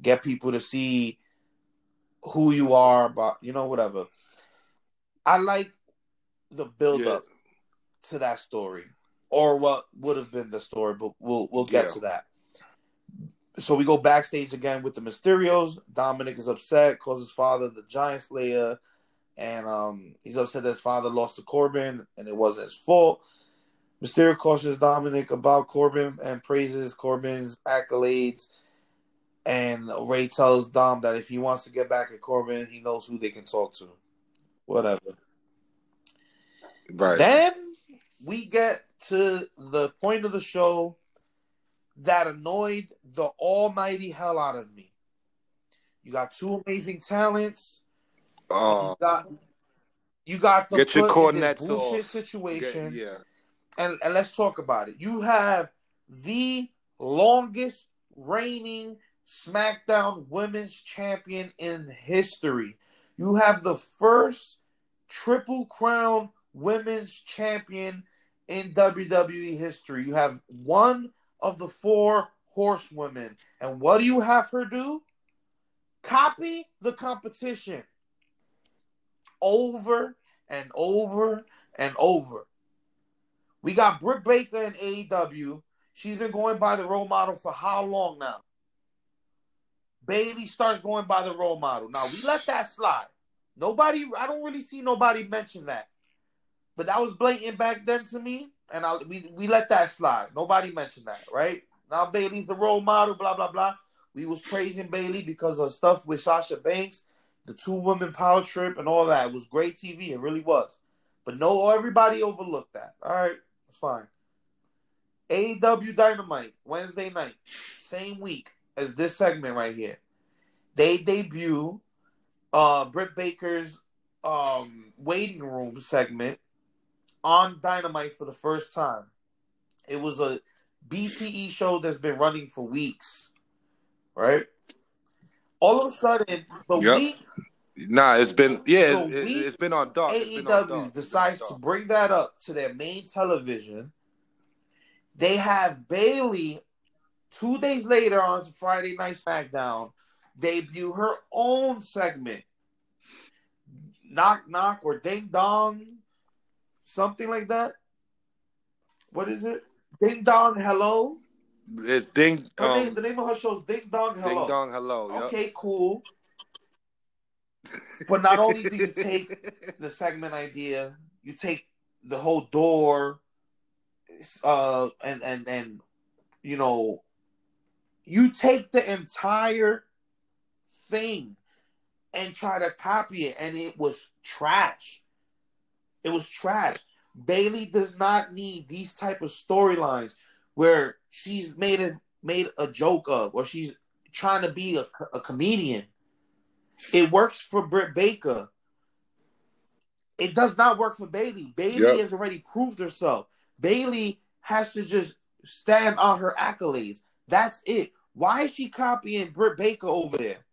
Get people to see who you are, but you know whatever. I like the build Yeah. up to that story, or what would have been the story, but we'll we'll get Yeah. to that. So we go backstage again with the Mysterios. Dominic is upset because his father, the Giant Slayer, and um, he's upset that his father lost to Corbin and it wasn't his fault. Mysterio cautions Dominic about Corbin and praises Corbin's accolades. And Rey tells Dom that if he wants to get back at Corbin, he knows who they can talk to. Whatever. right. Then we get to the point of the show that annoyed the almighty hell out of me. You got two amazing talents. Uh, you got you got the get your this bullshit off. situation. Get- yeah. and, and let's talk about it. You have the longest reigning SmackDown Women's Champion in history. You have the first Triple Crown Women's Champion in WWE history. You have one of the four horsewomen. And what do you have her do? Copy the competition over and over and over. We got Britt Baker in AEW. She's been going by the role model for how long now? Bayley starts going by the role model. Now we let that slide. Nobody, I don't really see nobody mention that, but that was blatant back then to me, and I we we let that slide. Nobody mentioned that, right? Now Bayley's the role model, blah blah blah. we was praising Bayley because of stuff with Sasha Banks, the two women power trip, and all that. It was great TV. It really was. But no, everybody overlooked that. All right, it's fine. AEW Dynamite Wednesday night, same week as this segment right here. They debut uh Britt Baker's um waiting room segment on Dynamite for the first time. It was a BTE show that's been running for weeks, right? All of a sudden, the Yep. week Nah, it's been yeah, it, it, has been on dark. AEW dark. Decides to bring that up to their main television. They have Bayley two days later on Friday Night SmackDown debut her own segment. Knock knock or ding dong, something like that. What is it? Ding dong hello. It's ding Her um, name, the name of her show is Ding Dong Hello. ding dong hello. yup. Okay, cool. But not only do you take the segment idea, you take the whole door, uh, and and and you know, you take the entire thing and try to copy it, and it was trash. It was trash. Bayley does not need these type of storylines where she's made a made a joke of, or she's trying to be a, a comedian. It works for Britt Baker. It does not work for Bayley. Bayley Yep. has already proved herself. Bayley has to just stand on her accolades. That's it. Why is she copying Britt Baker over there?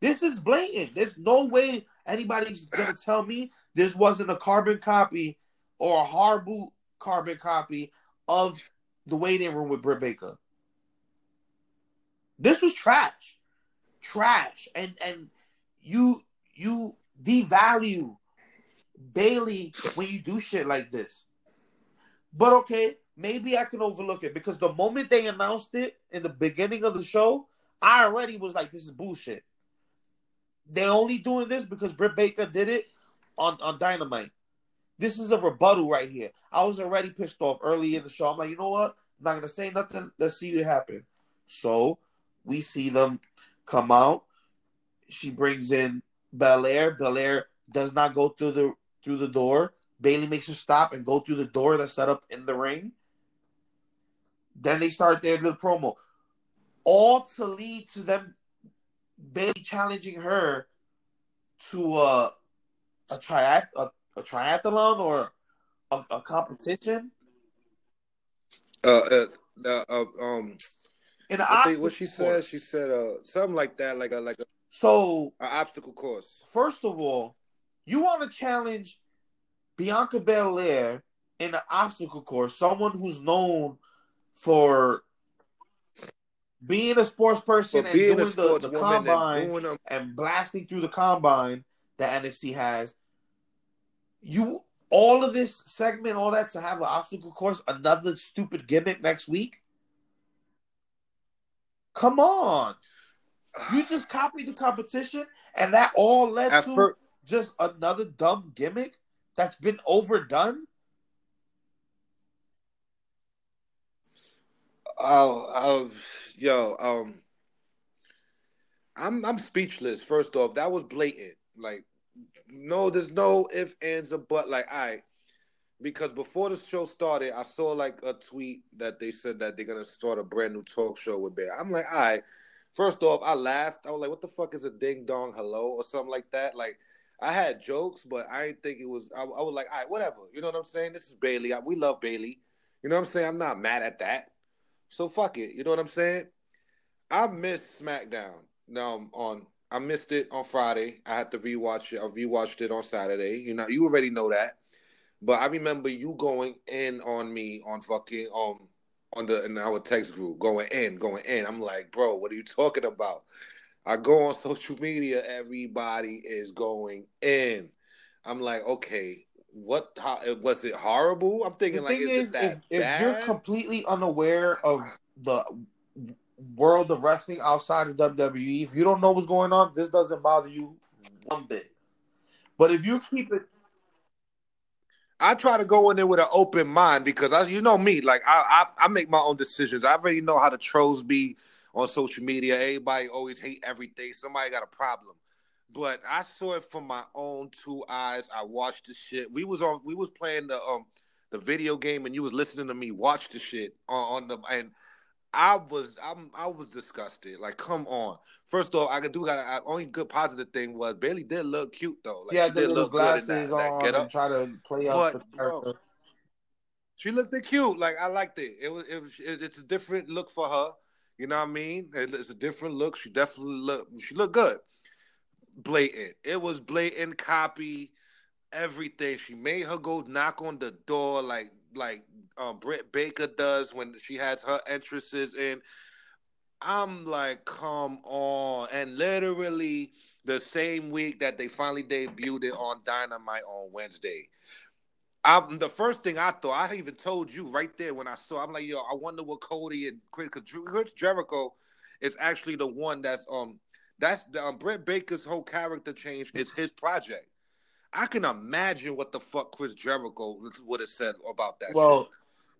This is blatant. There's no way anybody's gonna tell me this wasn't a carbon copy or a hard boot carbon copy of the waiting room with Britt Baker. This was trash, trash, and and you you devalue Bayley when you do shit like this. But okay, maybe I can overlook it because the moment they announced it in the beginning of the show, I already was like, "This is bullshit." They're only doing this because Britt Baker did it on on Dynamite. This is a rebuttal right here. I was already pissed off early in the show. I'm like, you know what? I'm not gonna say nothing. Let's see what happen. So we see them come out. She brings in Belair. Belair does not go through the through the door. Bayley makes her stop and go through the door that's set up in the ring. Then they start their little promo, all to lead to them Bayley challenging her to uh, a triath a, a triathlon or a, a competition Uh, uh, uh, um, in an I think what she said, she said uh something like that, like a like a, So a obstacle course. first of all, you want to challenge Bianca Belair in an obstacle course, someone who's known for being a sports person and doing the, the and combine doing a- and blasting through the combine that NFC has. You all of this segment, all that to have an obstacle course, another stupid gimmick next week. Come on. You just copied the competition, and that all led At to just another dumb gimmick that's been overdone. Oh, oh, yo, um, I'm I'm speechless. First off, that was blatant. Like, no, there's no if, ands, or but. Like, I, because before the show started, I saw like a tweet that they said that they're gonna start a brand new talk show with Bear. I'm like, I. First off, I laughed. I was like, "What the fuck is a ding dong hello or something like that?" Like, I had jokes, but I didn't think it was. I, I was like, "All right, whatever." You know what I'm saying? This is Bayley. I, we love Bayley. You know what I'm saying? I'm not mad at that. So fuck it. You know what I'm saying? I missed SmackDown. Now on I missed it on Friday. I had to rewatch it. I rewatched it on Saturday. You know, you already know that. But I remember you going in on me on fucking um on the in our text group, going in, going in. I'm like, bro, what are you talking about? I go on social media, everybody is going in. I'm like, okay, what? How, was it horrible? I'm thinking The like, thing is, is, it that if, if you're completely unaware of the world of wrestling outside of WWE, if you don't know what's going on, this doesn't bother you one bit. But if you keep it, I try to go in there with an open mind because I, you know me, like I, I, I make my own decisions. I already know how the trolls be on social media. Everybody always hate everything. Somebody got a problem. But I saw it from my own two eyes. I watched the shit. We was on we was playing the um the video game and you was listening to me watch the shit on, on the and I was I'm I was disgusted. Like, come on. First off, I could do got only good positive thing was Bayley did look cute though. Like, yeah, the little look glasses that- that on getup. and try to play up But, the bro, character. She looked cute. Like I liked it. It was. It was. It's a different look for her. You know what I mean? It- It's a different look. She definitely look. She looked good. Blatant. It was blatant copy. Everything. She made her go knock on the door like like um, Britt Baker does when she has her entrances in. I'm like, come on. And literally the same week that they finally debuted it on Dynamite on Wednesday. I'm the first thing I thought, I even told you right there when I saw, I'm like, yo, I wonder what Cody and Chris, Jericho is actually the one that's um that's the um, Britt Baker's whole character change is his project. I can imagine what the fuck Chris Jericho would have said about that. Well, shit.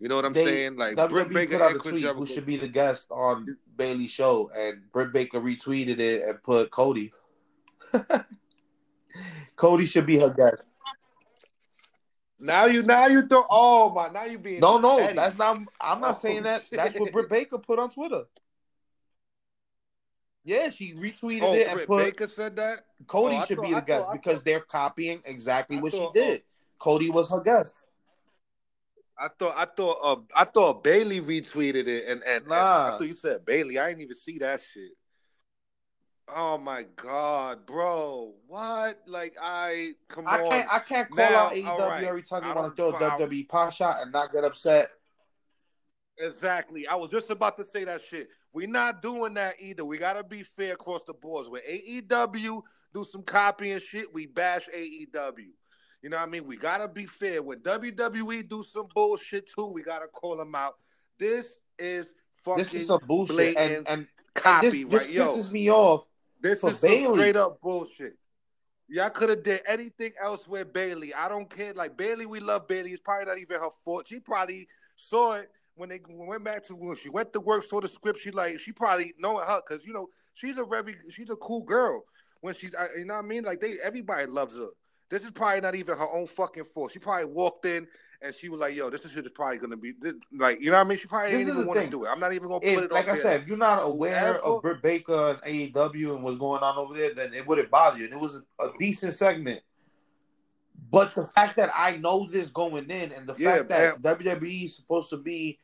you know what I'm they, saying? Like Britt Baker put out and a tweet Jericho. who should be the guest on Bayley's show, and Britt Baker retweeted it and put Cody. Cody should be her guest. Now you, now you throw. Oh my! Now you being No, no, petty. that's not. I'm not Oh, saying that. That's what shit. Britt Baker put on Twitter. Yeah, she retweeted Oh, it and Britt put Baker said that. Cody Oh, should thought- be I the guest thought- because thought- they're copying exactly I what she did. Cody was her guest. I thought I thought uh, I thought Bayley retweeted it and and, and Nah. I thought you said Bayley. I didn't even see that shit. Oh my god, bro! What? Like I come I on. can't. I can't call Now, out AEW right. every time I want to throw a don't- WWE pot shot and not get upset. Exactly. I was just about to say that shit. We're not doing that either. We gotta be fair across the boards. When AEW do some copying shit, we bash AEW. You know what I mean? We gotta be fair. When WWE do some bullshit too, we gotta call them out. This is fucking This is some bullshit, and and, and copy, this, this right? Yo, pisses me off. this is straight up bullshit. Y'all could have did anything else with Bayley. I don't care. Like Bayley, we love Bayley. It's probably not even her fault. She probably saw it when they went back to when she went to work, saw the script. She like she probably knowing her because you know she's a very she's a cool girl. When she's you know what I mean. Like they everybody loves her. This is probably not even her own fucking fault. She probably walked in and she was like, "Yo, this shit is probably gonna be this, like you know what I mean." She probably This didn't even want to do it. I'm not even gonna put If, it like I there. said, if you're not aware of Britt Baker and AEW and what's going on over there, then it wouldn't bother you. And it was a, a decent segment. But the fact that I know this going in, and the Yeah, fact that WWE is supposed to be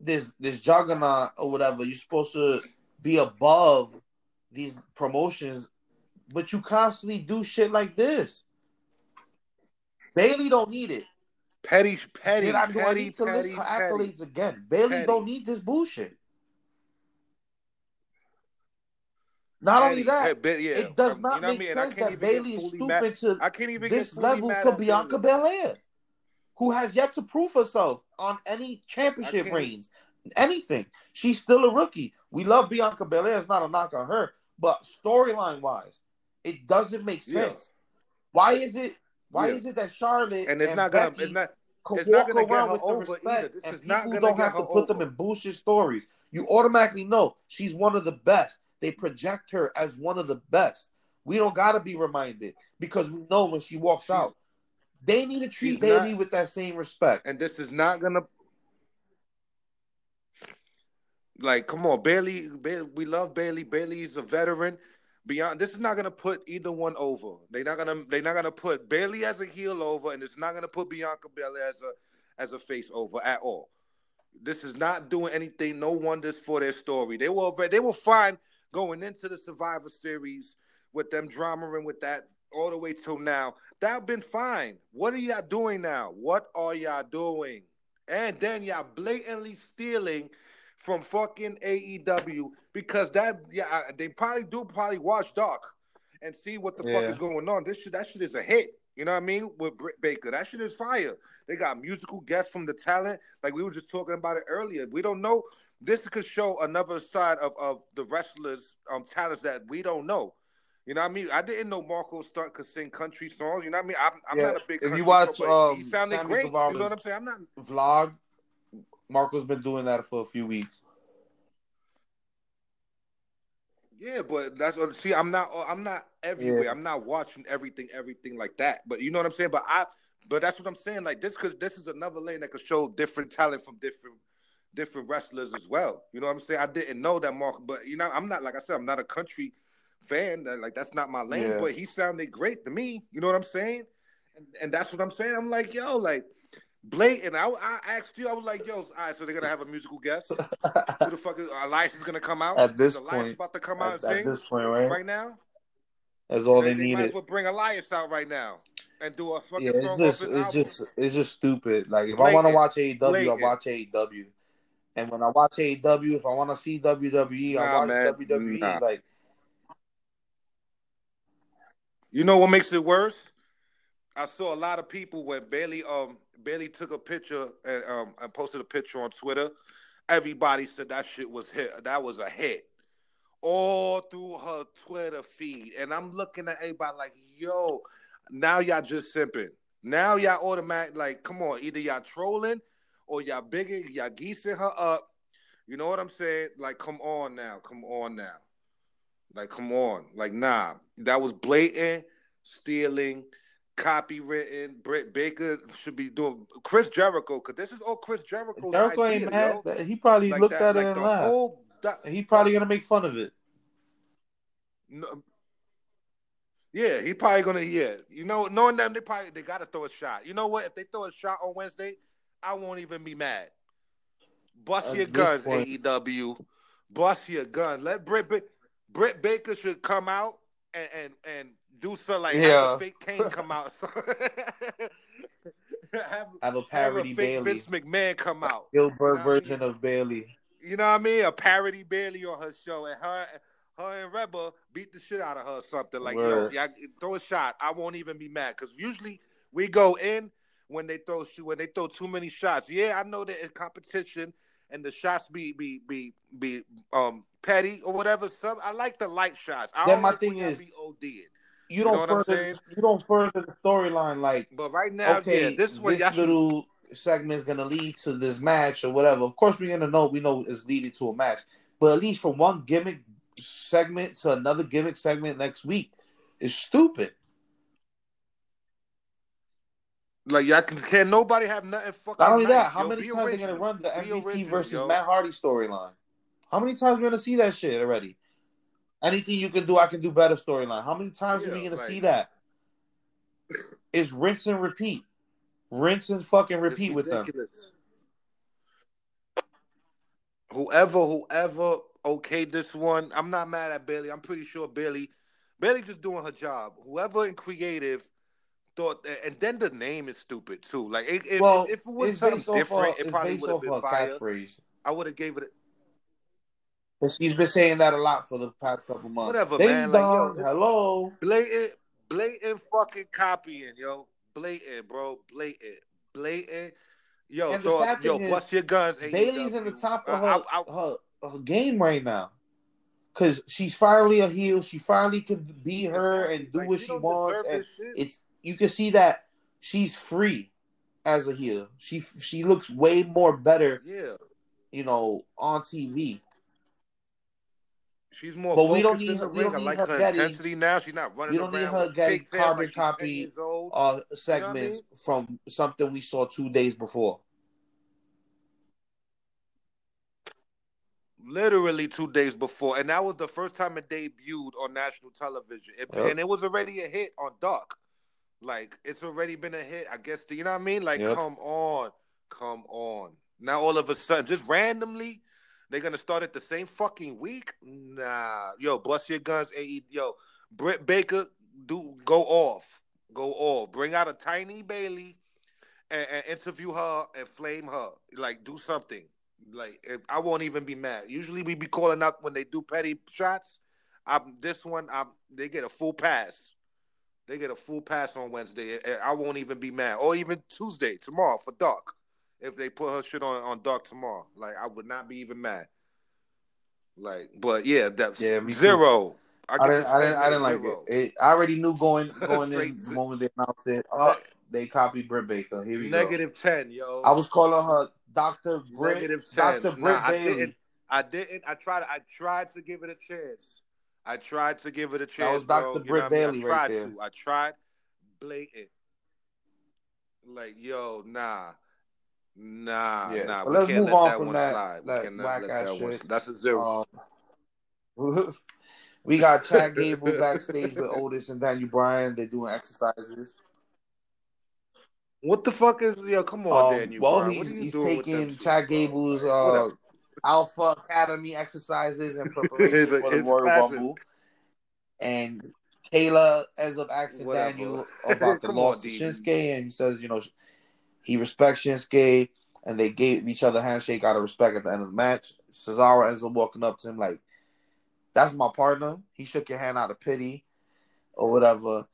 this this juggernaut or whatever, you're supposed to be above these promotions, but you constantly do shit like this. Bayley don't need it. petty, petty, Did I, do I need to petty, list her petty. accolades again? Bayley Petty. don't need this bullshit. Not Petty, only that, petty, yeah. it does Um, not what I make mean? Sense that Bayley is stupid mad- to I can't even this level for Bianca. Belair, who has yet to prove herself on any championship reigns, anything. She's still a rookie. We love Bianca Belair. It's not a knock on her, but storyline wise, it doesn't make Yeah. sense. Why is it? Why Yeah. is it that Charlotte And it's and not gonna. Becky It's not. can It's not walk around with the respect. And people don't have to put them in bullshit stories. You automatically know she's one of the best. They project her as one of the best. We don't gotta be reminded because we know when she walks out. They need to treat Bayley not- with that same respect. And this is not gonna. Like, come on, Bayley. Bayley we love Bayley. Bayley's a veteran. Beyond this is not gonna put either one over. They're not gonna. They're not gonna put Bayley as a heel over, and it's not gonna put Bianca Belair as a as a face over at all. This is not doing anything. No wonders for their story. They will. They will find going into the Survivor Series with them dramaing with that all the way till now. That been fine. What are y'all doing now? What are y'all doing? And then y'all blatantly stealing from fucking AEW because that yeah they probably do probably watch Dark and see what the fuck is going on. This shit that shit is a hit. You know what I mean? With Britt Baker, that shit is fire. They got musical guests from the talent, like we were just talking about it earlier. We don't know. This could show another side of, of the wrestlers' um talents that we don't know. You know what I mean? I didn't know Marko Stunt could sing country songs. You know what I mean? I'm, I'm Yeah, not a big. if you watch, song, but he um, sounded Sammy great. You know what I'm saying? I'm not. Vlog. Marko's been doing that for a few weeks. Yeah, but that's what see. I'm not. I'm not everywhere. Yeah. I'm not watching everything, everything like that. But you know what I'm saying. But I. But that's what I'm saying. Like this, because this is another lane that could show different talent from different, different wrestlers as well. You know what I'm saying. I didn't know that Mark, but you know, I'm not like I said. I'm not a country fan. That like that's not my lane. Yeah. But he sounded great to me. You know what I'm saying. And, and that's what I'm saying. I'm like, yo, like blatant. I, I asked you. I was like, yo, all right. So they're gonna have a musical guest. Who the fuck is Elias is gonna come out? At this Is Elias point- about to come out At, at this point, right? right now. That's all They, they they might needed. as well bring Elias out right now and do a fucking Yeah, it's just it's album. just it's just stupid. Like if I want to watch AEW, I watch AEW. And when I watch AEW, if I want to see WWE, I watch man. WWE. Nah. Like You know what makes it worse? I saw a lot of people when Bayley um Bayley took a picture and um and posted a picture on Twitter. Everybody said that shit was hit. That was a hit. All through her Twitter feed. And I'm looking at everybody like, yo, now y'all just simping. Now y'all automatic like, come on, either y'all trolling or y'all bigging, y'all geesing her up. You know what I'm saying? Like, come on now, come on now. Like, come on. Like, nah. That was blatant stealing, copywritten. Britt Baker should be doing Chris Jericho, because this is all Chris Jericho's Jericho idea, ain't mad. yo. He probably Like looked that, at it and laughed. whole that- He probably gonna make fun of it. no, yeah, he probably gonna yeah. You know, knowing them, they probably they gotta throw a shot. You know what? If they throw a shot on Wednesday, I won't even be mad. Bust At your guns, point- AEW. Bust your guns. Let Britt Britt Baker should come out and and, and do something like have Yeah. a fake Kane come out. have, Have a have a parody fake Bayley, Vince McMahon come out. Gillberg You know what I version mean? of Bayley. You know what I mean? A parody Bayley on her show, and her, her and Reba beat the shit out of her or something. Like, Word. yo, yeah, throw a shot. I won't even be mad because usually we go in when they throw when they throw too many shots. Yeah, I know that it's competition and the shots be be be be um petty or whatever. Some I like the light shots. I Then don't my like thing is-. You You don't further you don't further the storyline like But right now, okay, yeah, this this should little segment is gonna lead to this match or whatever. Of course, we're gonna know we know it's leading to a match, but at least from one gimmick segment to another gimmick segment next week is stupid. like y'all can can nobody have nothing fucking. Not only nice, that, how yo. many times they gonna run the MVP original, versus yo. Matt Hardy storyline? How many times are we gonna see that shit already? Anything you can do, I can do better storyline. How many times are we gonna see that? It's rinse and repeat, rinse and fucking repeat with them. Whoever, whoever okayed this one, I'm not mad at Bayley. I'm pretty sure Bayley, Bayley just doing her job. Whoever in creative thought, that, and then the name is stupid too. Like if, if- Well, if it was something off, different, uh, it probably would have been her fire. catchphrase. I would have gave it. But she's been saying that a lot for the past couple months. Whatever, Ding man, like, yo, hello. blatant, blatant fucking copying, yo. Blatant, bro. Blatant, blatant. Yo, And the throw- sad yo, thing is, bust your guns. Bayley's in the top of her, I- I- her, her game right now. Cause she's finally a heel. She finally could be her and do Like, what she wants. And it's you can see that she's free as a heel. She she looks way more better, yeah. you know, on TV. She's more. But we don't need her- we don't need like her her intensity now. She's not running we don't need her getting pigtails like carbon she's 10 copy years old. Uh, segments from something we saw two days before. Literally two days before, and that was the first time it debuted on national television, It- Yep. and it was already a hit on Dark. Like it's already been a hit. I guess the, you know what I mean. Like, Yep. come on, come on. Now all of a sudden, just randomly, they're gonna start at the same fucking week. Nah, yo, bust your guns, AE. Yo, Britt Baker, do go off, go off. Bring out a tiny Bayley, and, and interview her and flame her. Like, do something. Like, I won't even be mad. Usually, we be calling out when they do petty shots. I'm this one. I'm they get a full pass. They get a full pass on Wednesday. I won't even be mad, or even Tuesday tomorrow for Dark. If they put her shit on on Dark tomorrow, like I would not be even mad. Like, but yeah, that's Yeah, me too. zero. I give didn't, I didn't, I didn't like it. it. I already knew going going in the moment they announced it. Oh, they copied Britt Baker. Here we go. Negative ten, yo. I was calling her Doctor Britt, Negative 10. Doctor Britt Nah, I Bayley. didn't. I didn't. I tried. I tried to give it a chance. I tried to give it a chance. was. Dr. You know Britt what I mean? Bayley I right tried there. to. I tried blatant. Like, yo, nah. Nah, Yeah, nah. so let's move on from that-. That whack ass one shit. That's a zero. Um, we got Chad Gable backstage with Otis and Daniel Bryan. They're doing exercises. what the fuck is yo? Come on, Um, Daniel. well, Bryan. he's What are you he's doing with them taking Chad? Gable's uh. Alpha Academy exercises in preparation It's for the Royal classic. Rumble. And Kayla ends up asking Whatever. Daniel about the loss on, to Shinsuke, and he says, you know, he respects Shinsuke, and they gave each other a handshake out of respect at the end of the match. Cesaro ends up walking up to him like, "That's my partner." He shook your hand out of pity, or whatever,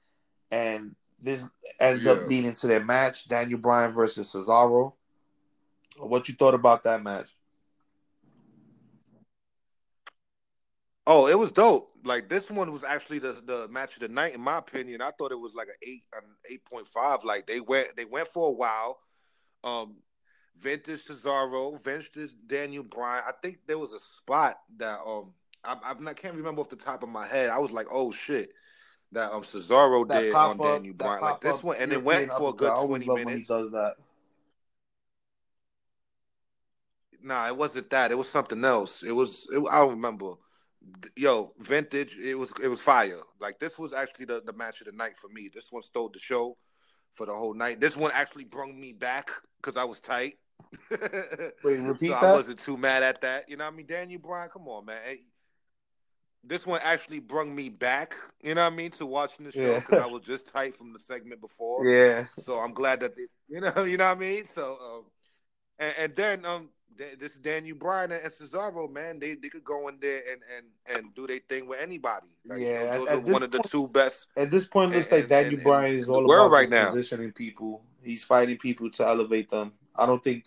and this ends up leading to their match: Daniel Bryan versus Cesaro. What you thought about that match? Oh, it was dope. Like this one was actually the the match of the night, in my opinion. I thought it was like an eight, an eight point five. Like they went they went for a while. Um, vintage Cesaro, vintage Daniel Bryan. I think there was a spot that um I, I'm not can't remember off the top of my head. I was like, oh shit, that um Cesaro That did on up, Daniel Bryan. Like this one, and it went for a good I twenty love when he minutes. does that. Nah, it wasn't that. It was something else. It was. It, I don't remember. Yo, vintage. It was. It was fire. Like this was actually the, the match of the night for me. This one stole the show for the whole night. This one actually brought me back because I was tight. Wait, repeat so that? I wasn't too mad at that. You know what I mean? Daniel Bryan, come on, man. Hey, this one actually brought me back. You know what I mean? To watching the show Yeah. because I was just tight from the segment before. Yeah, So I'm glad that they, you know, you know what I mean. So, um, and, and then um, this Daniel Bryan and Cesaro, man, they, they could go in there and and and do their thing with anybody. Like, you know, Yeah, at- at one of the point- two best. at this point, it looks And- like Daniel and- Bryan is all about right now. positioning people. He's fighting people to elevate them. I don't think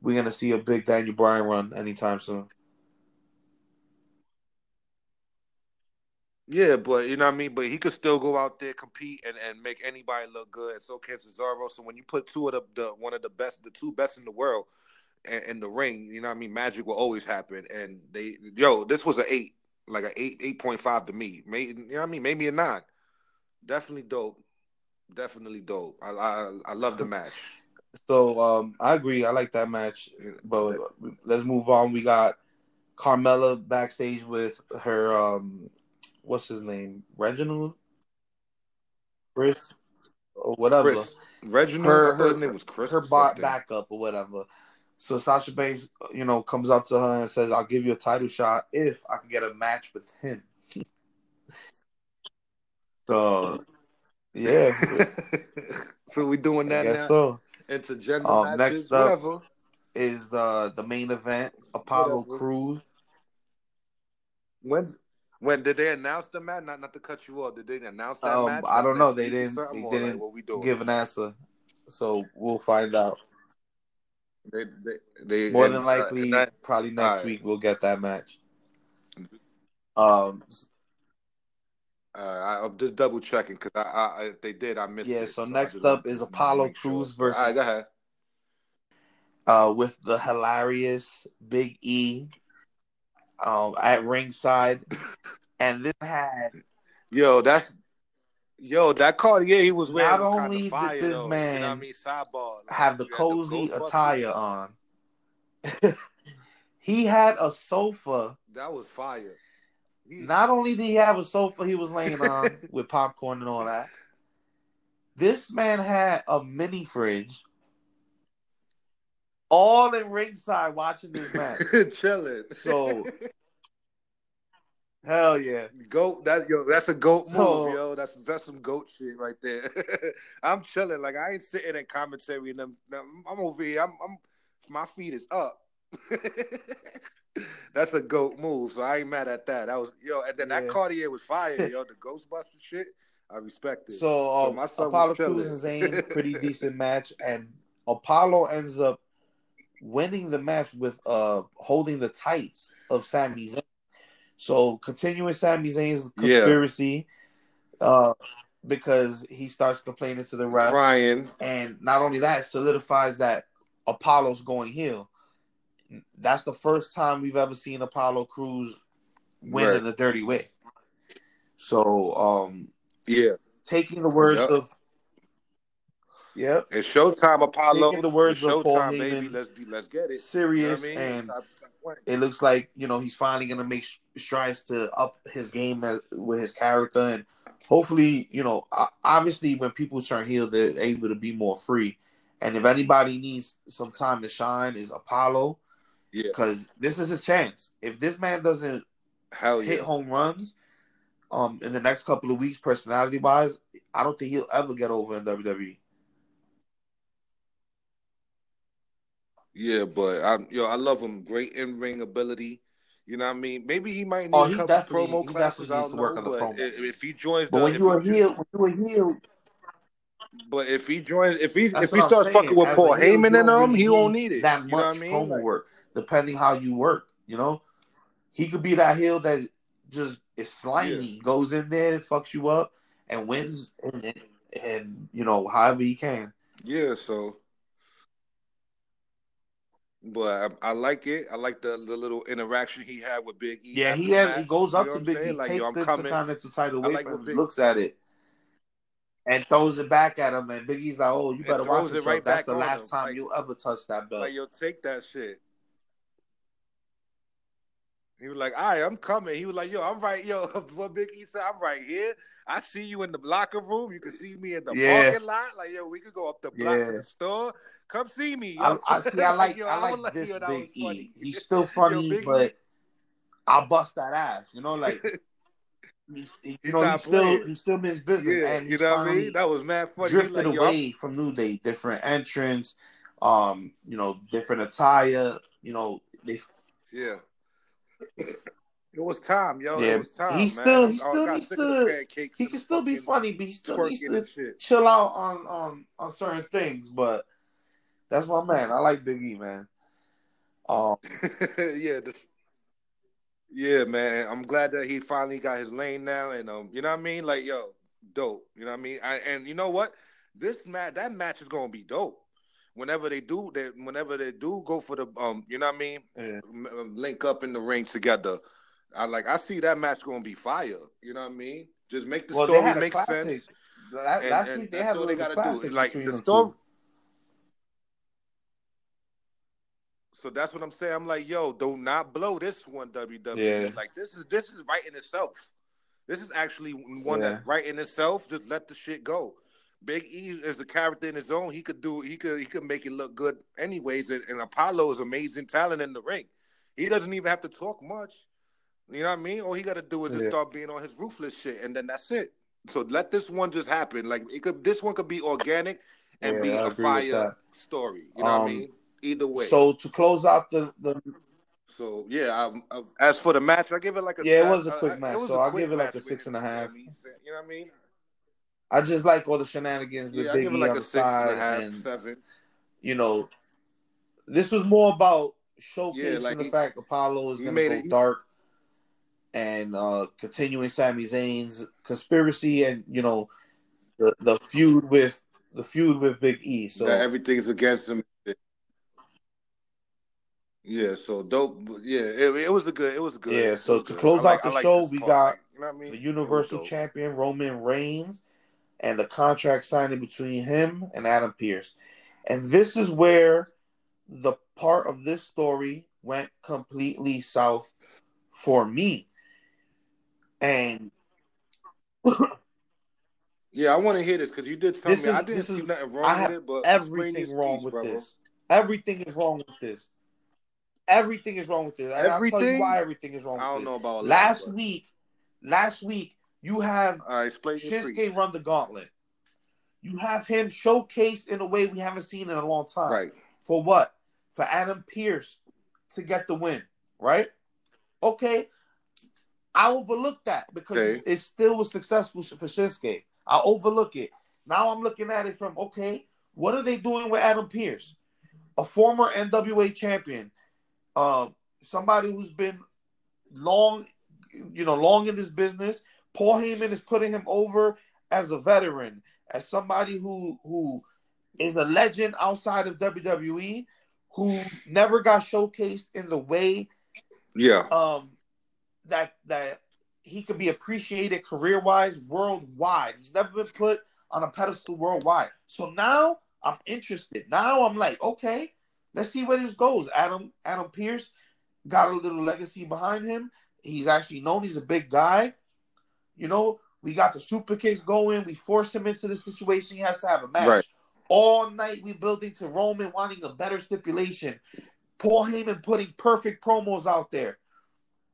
we're gonna see a big Daniel Bryan run anytime soon. Yeah, but you know what I mean. But he could still go out there compete and, and make anybody look good, and so can Cesaro. So when you put two of the, the one of the best, the two best in the world, in, in the ring, you know what I mean. Magic will always happen, and they yo, this was an eight, like an eight, eight point five to me. Maybe you know what I mean. Maybe a nine. Definitely dope. Definitely dope. I I, I love the match. So um, I agree. I like that match, but let's move on. We got Carmella backstage with her um, what's his name, Reginald, Chris, or whatever. Chris Reginald, her his her, name was Chris. her bot something. backup or whatever. So Sasha Banks, you know, comes up to her and says, "I'll give you a title shot if I can get a match with him." so, yeah, so we doing I that guess now. so. Intergender Um, matches, next up- whatever. Is the the main event Apollo Whatever. Crews? When when did they announce the match? Not not to cut you off. Did they announce that Um, match? I don't know. They didn't. They didn't we give an answer, so we'll find out. They, they, they, More and, than uh, likely, that- probably next alright. week we'll get that match. Um, uh, I, I'm just double checking because I, I, if they did, I missed Yeah, it. so I next up is Apollo make sure. Crews All right, versus- go ahead. uh, with the hilarious Big E, um, at ringside, and this had Yo, that's yo that Cartier he was wearing. Not only did this though, you man know I mean, sidebar like, have the cozy Ghostbusters. attire on. he had a sofa. That was fire. He- Not only did he have a sofa he was laying on with popcorn and all that, this man had a mini fridge all in ringside watching this match. chilling. So- Hell yeah. goat that yo, that's a goat So- move, yo. That's that's some goat shit right there. I'm chilling, like I ain't sitting in commentary and them- I'm over here. I'm, I'm my feet is up. that's a goat move, so I ain't mad at that. That was yo, and then Yeah. that Cartier was fire, yo. The Ghostbuster shit, I respect it. So, So um, my son Apollo Crews and. Zayn, pretty decent match, and Apollo ends up winning the match with uh holding the tights of Sami Zayn. So continuing Sami Zayn's Yeah. conspiracy, uh, because he starts complaining to the ref, Ryan, and not only that, solidifies that Apollo's going heel. That's the first time we've ever seen Apollo Crews win Right. in a dirty way. So, um, Yeah, taking the words Yep. of, yep, it's Showtime Apollo. Taking the words It's of Paul Showtime, baby. Let's let's get it. serious, You know I mean? and Stop- stop playing. It looks like you know he's finally gonna make strides to up his game as, with his character, and hopefully, you know, obviously when people turn heel, they're able to be more free. And if anybody needs some time to shine, is Apollo yeah, because this is his chance. If this man doesn't hell hit yeah. home runs, um, in the next couple of weeks, personality wise, I don't think he'll ever get over in. WWE. Yeah, but I yo, I love him. Great in ring ability. You know what I mean? Maybe he might need Oh, he couple definitely- promo he classes. definitely needs to work know, on the promo. if, he joins, But the, when if you are he- heel, when you are heel, but if he joins, if he That's if he I'm starts saying. fucking with As Paul Heyman and them, he won't need it. that you much know what I mean? promo work, depending how you work. You know, he could be that heel that just is slimy, goes in there, and fucks you up, and wins, and, and, and you know, however he can. Yeah, so. But I, I like it. I like the, the little interaction he had with Big E. Yeah, he has. He goes You up know to Big E? Like, takes I'm the. Intercontinental title away like from him, Big- looks at it, and throws it back at him. And Big E's like, "Oh, you better watch yourself. right That's the last him. time Like- you'll ever touch that belt." Like, yo, take that shit. He was like, "All right, I'm coming." He was like, "Yo, I'm right, yo." What Big E said, "I'm right here. I see you in the locker room. You can see me in the Yeah. parking lot. Like, yo, we could go up the block Yeah. to the store. Come see me." I, Yo. I see. I like. yo, I like this yo, Big E. funny. He's still funny, E- but I'll bust that ass. You know, like he's, you He's know, he's still he still in his business, yeah, and you know what I mean? That was mad funny. Drifted like, yo, away from New Day, different entrance, um, you know, different attire. You know, they Yeah. It was time, yo. Yeah, It was time. he still- he still got needs to- he can still be funny, but he still needs to chill out on on on certain things. But that's my man. I like Big E, man. Um, yeah, this, yeah, man. I'm glad that he finally got his lane now, and um, you know what I mean? Like, yo, dope. You know what I mean? I, and you know what? This match, that match is gonna be dope. Whenever they do, that whenever they do go for the um, you know what I mean? yeah. Um, Link up in the ring together. I like. I see that match gonna be fire. You know what I mean? Just make the Well, story make sense. La- And- last and week they that's had a they little classic Like, the story- two. So that's what I'm saying. I'm like, yo, do not blow this one, WWE. Yeah. Like this is this is right in itself. This is actually one Yeah. that's right in itself. Just let the shit go. Big E is a character in his own. He could do. He could. He could make it look good, anyways. And, and Apollo is amazing talent in the ring. He doesn't even have to talk much. You know what I mean? All he got to do is just Yeah. start being on his ruthless shit, and then that's it. So let this one just happen. Like it could. This one could be organic and Yeah, be I a fire story. You know what I Um, mean? Either way. So to close out the, the So yeah, I, I, as for the match, I give it like a Yeah, it was a quick I- match, so I give it like a six and a half. You know what I mean? I just like all the shenanigans with Yeah, I Big E like on a the and side, a half, and seven. you know, this was more about showcasing Yeah, like the he- fact Apollo is going to made go it- dark and uh continuing Sami Zayn's conspiracy and you know the the feud with the feud with Big E. So that everything's against him. Yeah, so dope. Yeah, it, it was a good. It was a good. Yeah, so to I out like- the like show, we part, got you know I mean? the Universal. Champion Roman Reigns and the contract signing between him and Adam Pearce. And this is where the part of this story went completely south for me. And Yeah, I want to hear this because you did tell me. I didn't see is- nothing wrong I with it, but everything wrong with brother. this. Everything is wrong with this. Everything is wrong with this. And I'll tell you why everything is wrong I don't this. know about all that, Last week, last week, you have All right, explain your. Shinsuke run the gauntlet. You have him showcased in a way we haven't seen in a long time. Right. For what? For Adam Pearce to get the win, right? Okay. I overlooked that because Okay. it still was successful for Shinsuke. I overlook it. Now I'm looking at it from okay, what are they doing with Adam Pearce? A former NWA champion, uh, somebody who's been long, you know, long in this business. Paul Heyman is putting him over as a veteran, as somebody who who is a legend outside of WWE, who never got showcased in the way Yeah. um that that he could be appreciated career wise worldwide. He's never been put on a pedestal worldwide. So now I'm interested. Now I'm like, okay, let's see where this goes. Adam Adam Pearce got a little legacy behind him. He's actually known he's a big guy. You know, we got the super kicks going. We forced him into the situation. He has to have a match. Right. All night we building to Roman wanting a better stipulation. Paul Heyman putting perfect promos out there.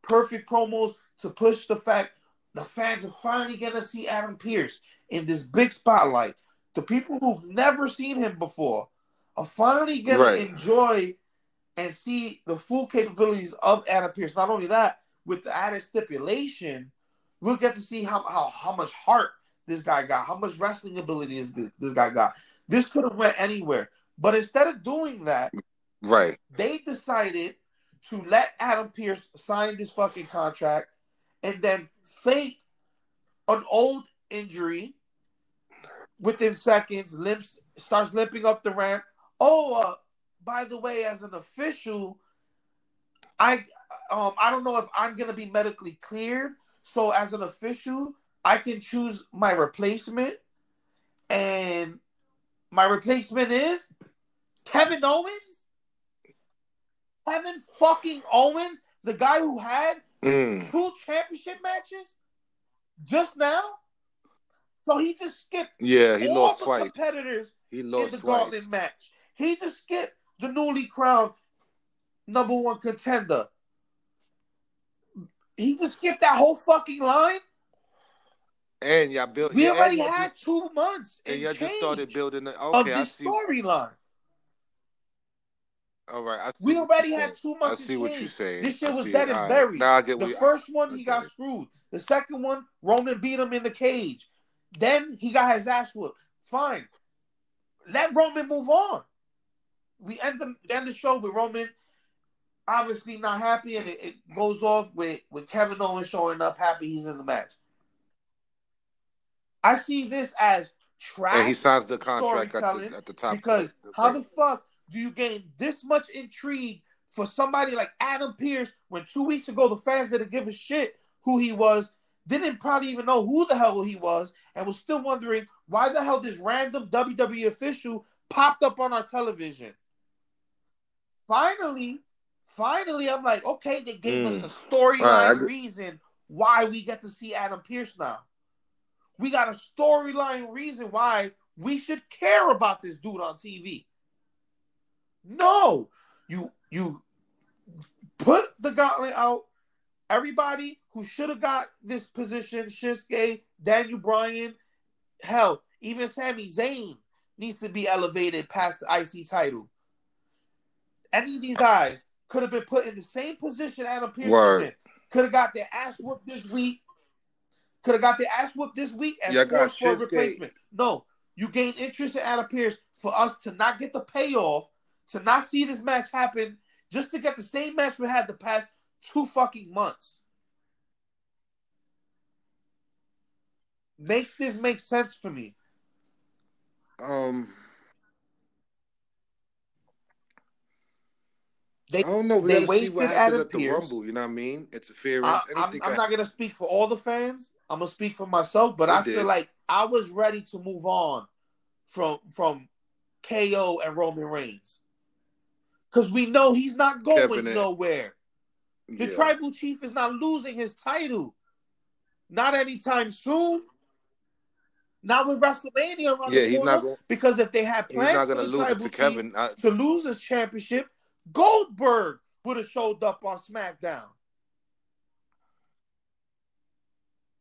Perfect promos to push the fact the fans are finally going to see Adam Pearce in this big spotlight. The people who've never seen him before are finally going Right. to enjoy and see the full capabilities of Adam Pearce. Not only that, with the added stipulation, we'll get to see how, how, how much heart this guy got, how much wrestling ability this, this guy got. This could have went anywhere. But instead of doing that, Right. they decided to let Adam Pearce sign this fucking contract and then fake an old injury within seconds, limps starts limping up the ramp. Oh, uh, by the way, as an official, I um I don't know if I'm gonna be medically cleared. So as an official, I can choose my replacement, and my replacement is Kevin Owens. Kevin fucking Owens, the guy who had Mm. two championship matches just now. So he just skipped Yeah, he all lost the twice. competitors He lost in the twice. gauntlet match. He just skipped the newly crowned number one contender. He just skipped that whole fucking line. And y'all built. We yeah, already had just- two months And and y'all just started building the Okay, this storyline. All right, We already had saying. two months I see what you're saying. This shit was dead it. and buried. Now I get The first one, I he got it. screwed. The second one, Roman beat him in the cage. Then he got his ass whooped. Fine. Let Roman move on. We end the end the show with Roman obviously not happy, and it, it goes off with, with Kevin Owens showing up happy he's in the match. I see this as trash And he signs the contract at the, at the top. because Okay. how the fuck do you gain this much intrigue for somebody like Adam Pearce when two weeks ago the fans didn't give a shit who he was, didn't probably even know who the hell he was, and was still wondering why the hell this random WWE official popped up on our television. Finally, finally, I'm like, okay, they gave us Mm. a storyline right, reason why we get to see Adam Pearce now. We got a storyline reason why we should care about this dude on TV. No, you you put the gauntlet out. Everybody who should have got this position, Shinsuke, Daniel Bryan, hell, even Sami Zayn needs to be elevated past the IC title. Any of these guys could have been put in the same position Adam Pearce Word. was in. Could have got their ass whooped this week. Could have got their ass whooped this week and Yeah, forced for a replacement. No, you gain interest in Adam Pearce for us to not get the payoff, to not see this match happen, just to get the same match we had the past two fucking months. Make this make sense for me. Um, They, I don't know. We they gotta see wasted what Adam at the Rumble. You know what I mean? Interference. I, I'm. I'm not gonna speak for all the fans. I'm gonna speak for myself, but I did. feel like I was ready to move on from from KO and Roman Reigns because we know he's not going Kevin nowhere. The tribal chief is not losing his title, not anytime soon. Not with WrestleMania around Yeah, the he's not gonna- because if they had He's plans not gonna the lose it tribal to chief Kevin. I, to lose this championship, Goldberg would have showed up on SmackDown.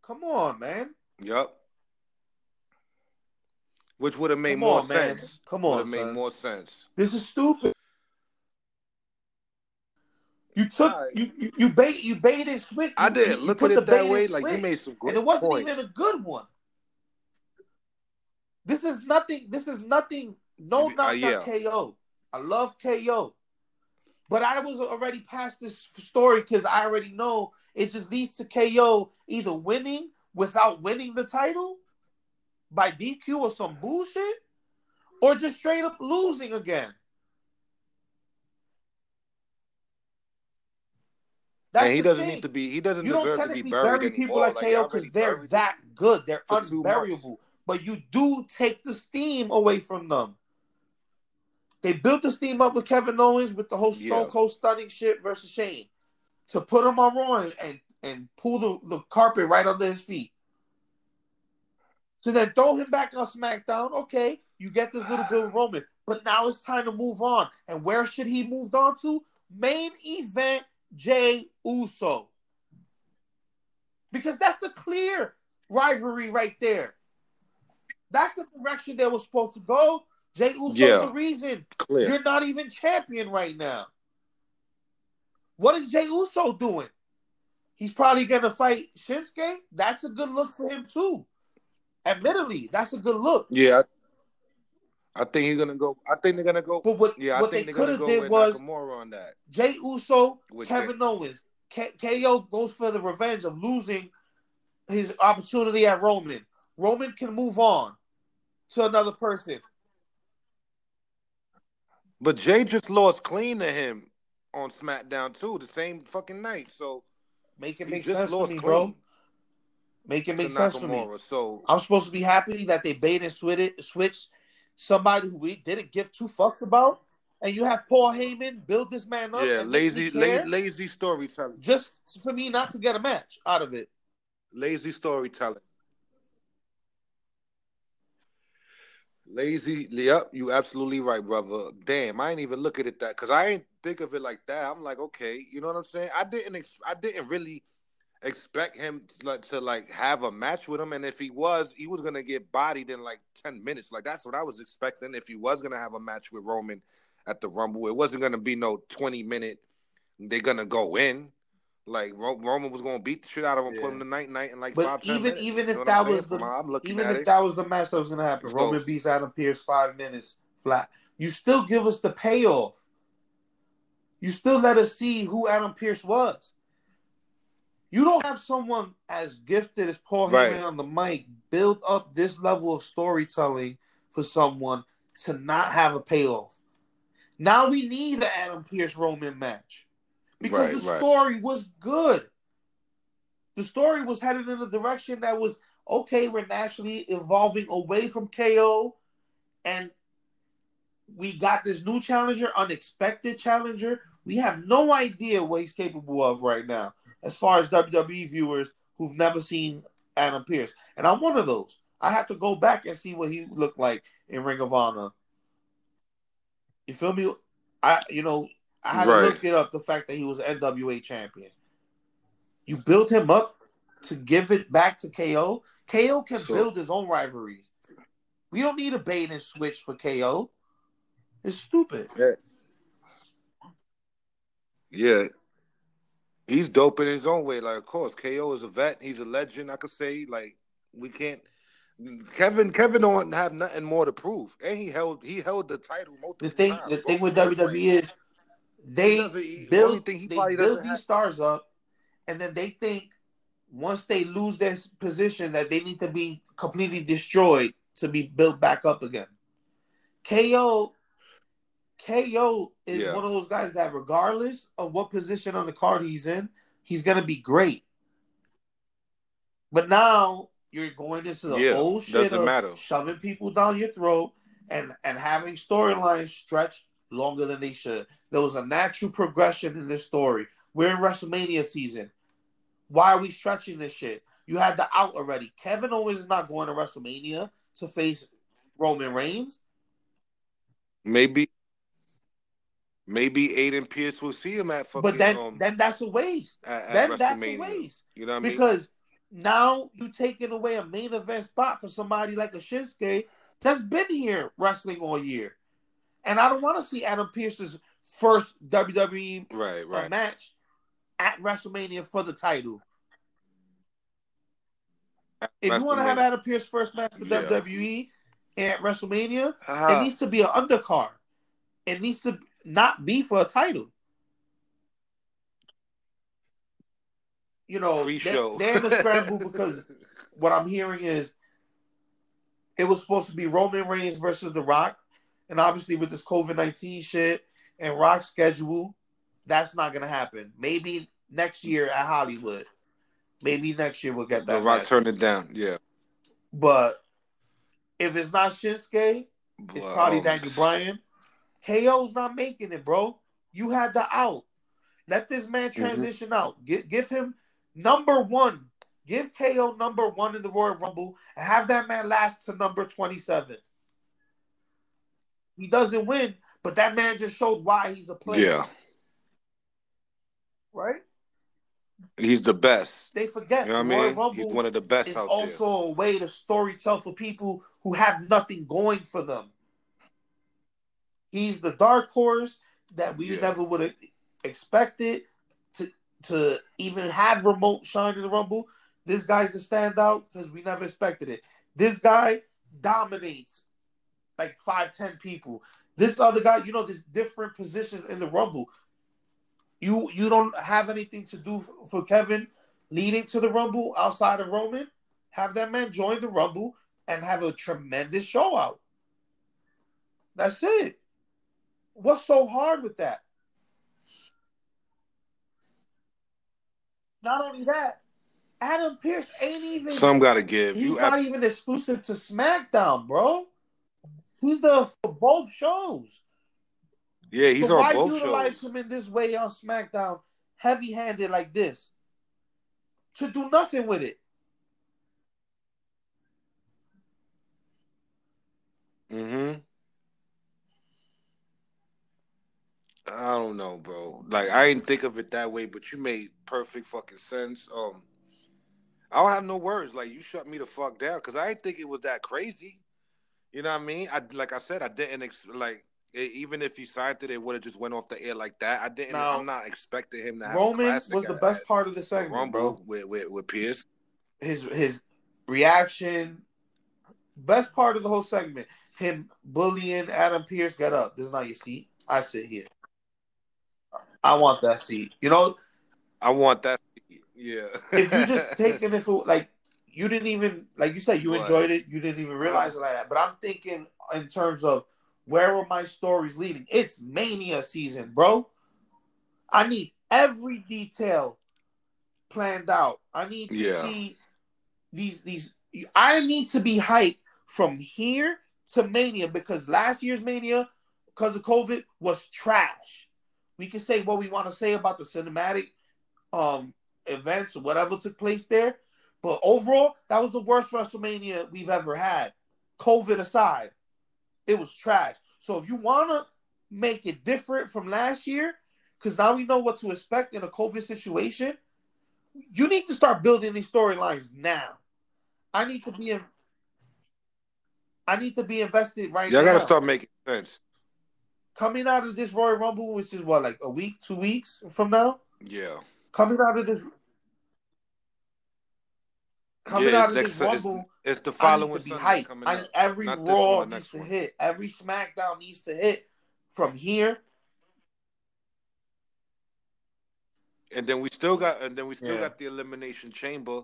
Come on, man. Yep. Which would have made Come more on, man. sense. Come on, made more sense. This is stupid. You took Alright. you, you you bait you baited switch. I did you- look put at the it that bait way. Like you made some great and it wasn't points. even a good one. This is nothing. This is nothing. No Uh, knock yeah. KO. I love KO, but I was already past this story because I already know it just leads to KO either winning without winning the title by DQ or some bullshit, or just straight up losing again. That's and he doesn't thing. need to be. He doesn't You don't deserve to be technically buried bury people like Like, KO because they're that good. They're unburiable. But you do take the steam away from them. They built the steam up with Kevin Owens with the whole Stone. Cold stunning shit versus Shane to put him on Raw and, and, pull the, the carpet right under his feet. So then throw him back on SmackDown. Okay, you get this little bit of Roman, but now it's time to move on. And where should he move on to? Main event Jey Uso. Because that's the clear rivalry right there. That's the direction they were supposed to go. Jey Uso's Yeah. the reason Clear. you're not even champion right now. What is Jey Uso doing? He's probably gonna fight Shinsuke. That's a good look for him too. Admittedly, that's a good look. Yeah. I, think he's gonna go. I think they're gonna go. But what, Yeah, what they think could have did was Nakamura on that. Jey Uso, With Kevin Jey. Owens. K- KO goes for the revenge of losing his opportunity at Roman. Roman can move on to another person. But Jey just lost clean to him on SmackDown too, the same fucking night. So Make it make sense for me, clean bro. Make it make sense for me. So I'm supposed to be happy that they bait and switch it, switch somebody who we didn't give two fucks about, and you have Paul Heyman build this man up. yeah, lazy, la- lazy storytelling. just for me not to get a match out of it. Lazy storytelling. Lazy, yep, you absolutely right, brother. Damn, I ain't even look at it that because I ain't think of it like that. I'm like, okay, you know what I'm saying? I didn't, ex- I didn't really expect him to like, to like have a match with him, and if he was, he was gonna get bodied in like ten minutes. Like that's what I was expecting. If he was gonna have a match with Roman at the Rumble, it wasn't gonna be no twenty minute. They're gonna go in. Like Ro- Roman was gonna beat the shit out of him, Yeah. put him to night night and like But five, even minutes. even You if know that was the From how I'm looking even if it. that was the match that was gonna happen, Roman beats Adam Pearce five minutes flat. You still give us the payoff. You still let us see who Adam Pearce was. You don't have someone as gifted as Paul Right. Heyman on the mic build up this level of storytelling for someone to not have a payoff. Now we need an Adam Pearce Roman match because Right, the right. story was good. The story was headed in a direction that was okay. We're naturally evolving away from KO, and we got this new challenger, unexpected challenger. We have no idea what he's capable of right now, as far as WWE viewers who've never seen Adam Pearce. And I'm one of those. I have to go back and see what he looked like in Ring of Honor. You feel me? I you know I had Right. to look it up. The fact that he was NWA champion. You built him up to give it back to KO. KO can So- build his own rivalries. We don't need a bait and switch for KO. It's stupid. Yeah. He's dope in his own way. Like, of course, KO is a vet. He's a legend. I could say, like, we can't. Kevin, Kevin don't have nothing more to prove, and he held he held the title multiple The thing, times. the thing with WWE is they He doesn't- he- only build thing he they build these stars up, and then they think once they lose their position that they need to be completely destroyed to be built back up again. KO, KO is Yeah. one of those guys that regardless of what position on the card he's in, he's gonna be great. But now you're going into the Yeah, whole shit doesn't of matter. shoving people down your throat and and having storylines stretch longer than they should. There was a natural progression in this story. We're in WrestleMania season. Why are we stretching this shit? You had the out already. Kevin Owens is not going to WrestleMania to face Roman Reigns. maybe, maybe Adam Pearce will see him at fucking. But then um, then that's a waste. at, at Then that's a waste. You know what I mean? Because now you're taking away a main event spot for somebody like a Shinsuke that's been here wrestling all year. And I don't want to see Adam Pearce's first WWE right, uh, right. match at WrestleMania for the title. If you want to have Adam Pearce first match for Yeah. WWE at WrestleMania, Ah, it needs to be an undercard. It needs to not be for a title. You know, they, pre-show. they're in a scramble because what I'm hearing is it was supposed to be Roman Reigns versus The Rock, and obviously with this COVID nineteen shit and Rock's schedule, that's not gonna happen. Maybe next year at Hollywood. Maybe next year we'll get The that. Rock match. turned it down. Yeah. But if it's not Shinsuke, it's probably Daniel Bryan. KO's not making it, bro. You had the out. Let this man Mm-hmm. transition out. Give, give him number one. Give KO number one in the Royal Rumble and have that man last to number 27. He doesn't win, but that man just showed why he's a player. Yeah. Right? He's the best. They forget You know what I mean? Rumble He's one of the best is out also a way to story tell for people who have nothing going for them. He's the dark horse that we Yeah. never would have expected to to even have remote shine in the Rumble. This guy's the standout because we never expected it. This guy dominates like five, ten people. This other guy, you know, there's different positions in the Rumble. You you don't have anything to do for, for Kevin leading to the Rumble outside of Roman. Have that man join the Rumble and have a tremendous show out. That's it. What's so hard with that? Not only that, Adam Pearce ain't even. Some got to give. he's You not ab- even exclusive to SmackDown, bro. He's the for both shows. yeah, he's so on why both utilize shows. him in this way on SmackDown, heavy-handed like this, to do nothing with it? Mm-hmm. I don't know, bro. Like I didn't think of it that way, but you made perfect fucking sense. Um, I don't have no words. Like you shut me the fuck down because I didn't think it was that crazy. You know what I mean? I like I said, I didn't ex- like it, even if he signed it, it would have just went off the air like that. I didn't. Now, I'm not expecting him to have Roman was the best part of the segment, Rumble bro. with, with with Pearce. His his reaction, best part of the whole segment. Him bullying Adam Pearce. Get up. This is not your seat. I sit here. I want that seat. You know, I want that. Yeah. if you just taking it for like you didn't even like you said you enjoyed it, you didn't even realize it like that. But I'm thinking in terms of where are my stories leading? It's mania season, bro. I need every detail planned out. I need to Yeah. see these these I need to be hyped from here to Mania because last year's Mania, because of COVID, was trash. We can say what we want to say about the cinematic um events or whatever took place there. But overall, that was the worst WrestleMania we've ever had. COVID aside, it was trash. So if you want to make it different from last year, because now we know what to expect in a COVID situation, you need to start building these storylines now. I need to be in. I need to be invested right Y'all now. gotta start making sense. coming out of this Royal Rumble, which is what like a week, two weeks from now. Yeah. Coming out of this, coming Yeah, out of it's this next- Rumble, It's the I following need to be Sunday hyped. I, every Not Raw one, needs to one. hit. Every SmackDown needs to hit from here. And then we still got, and then we still Yeah. got the elimination chamber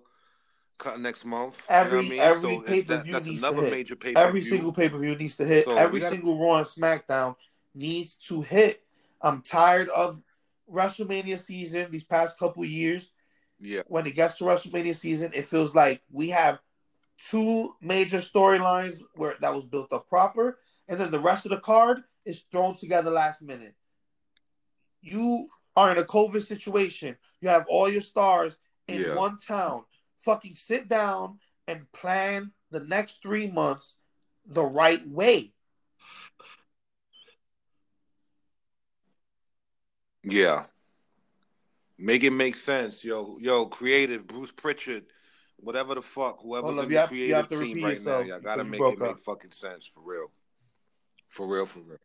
cut next month. Every you know I mean? every So pay per view that's needs another to hit. major pay Every single pay per view needs to hit. So every gotta- single Raw and SmackDown needs to hit. I'm tired of WrestleMania season these past couple years. Yeah, When it gets to WrestleMania season, it feels like we have two major storylines where that was built up proper, and then the rest of the card is thrown together last minute. You are in a COVID situation. You have all your stars in Yeah. one town. Fucking sit down and plan the next three months the right way. yeah. Make it make sense, yo, yo. Creative, Bruce Pritchard, whatever the fuck, whoever's Hold up, in you the have- you creative have to team right yourself now, y'all gotta make it make up. fucking sense for real, for real, for real.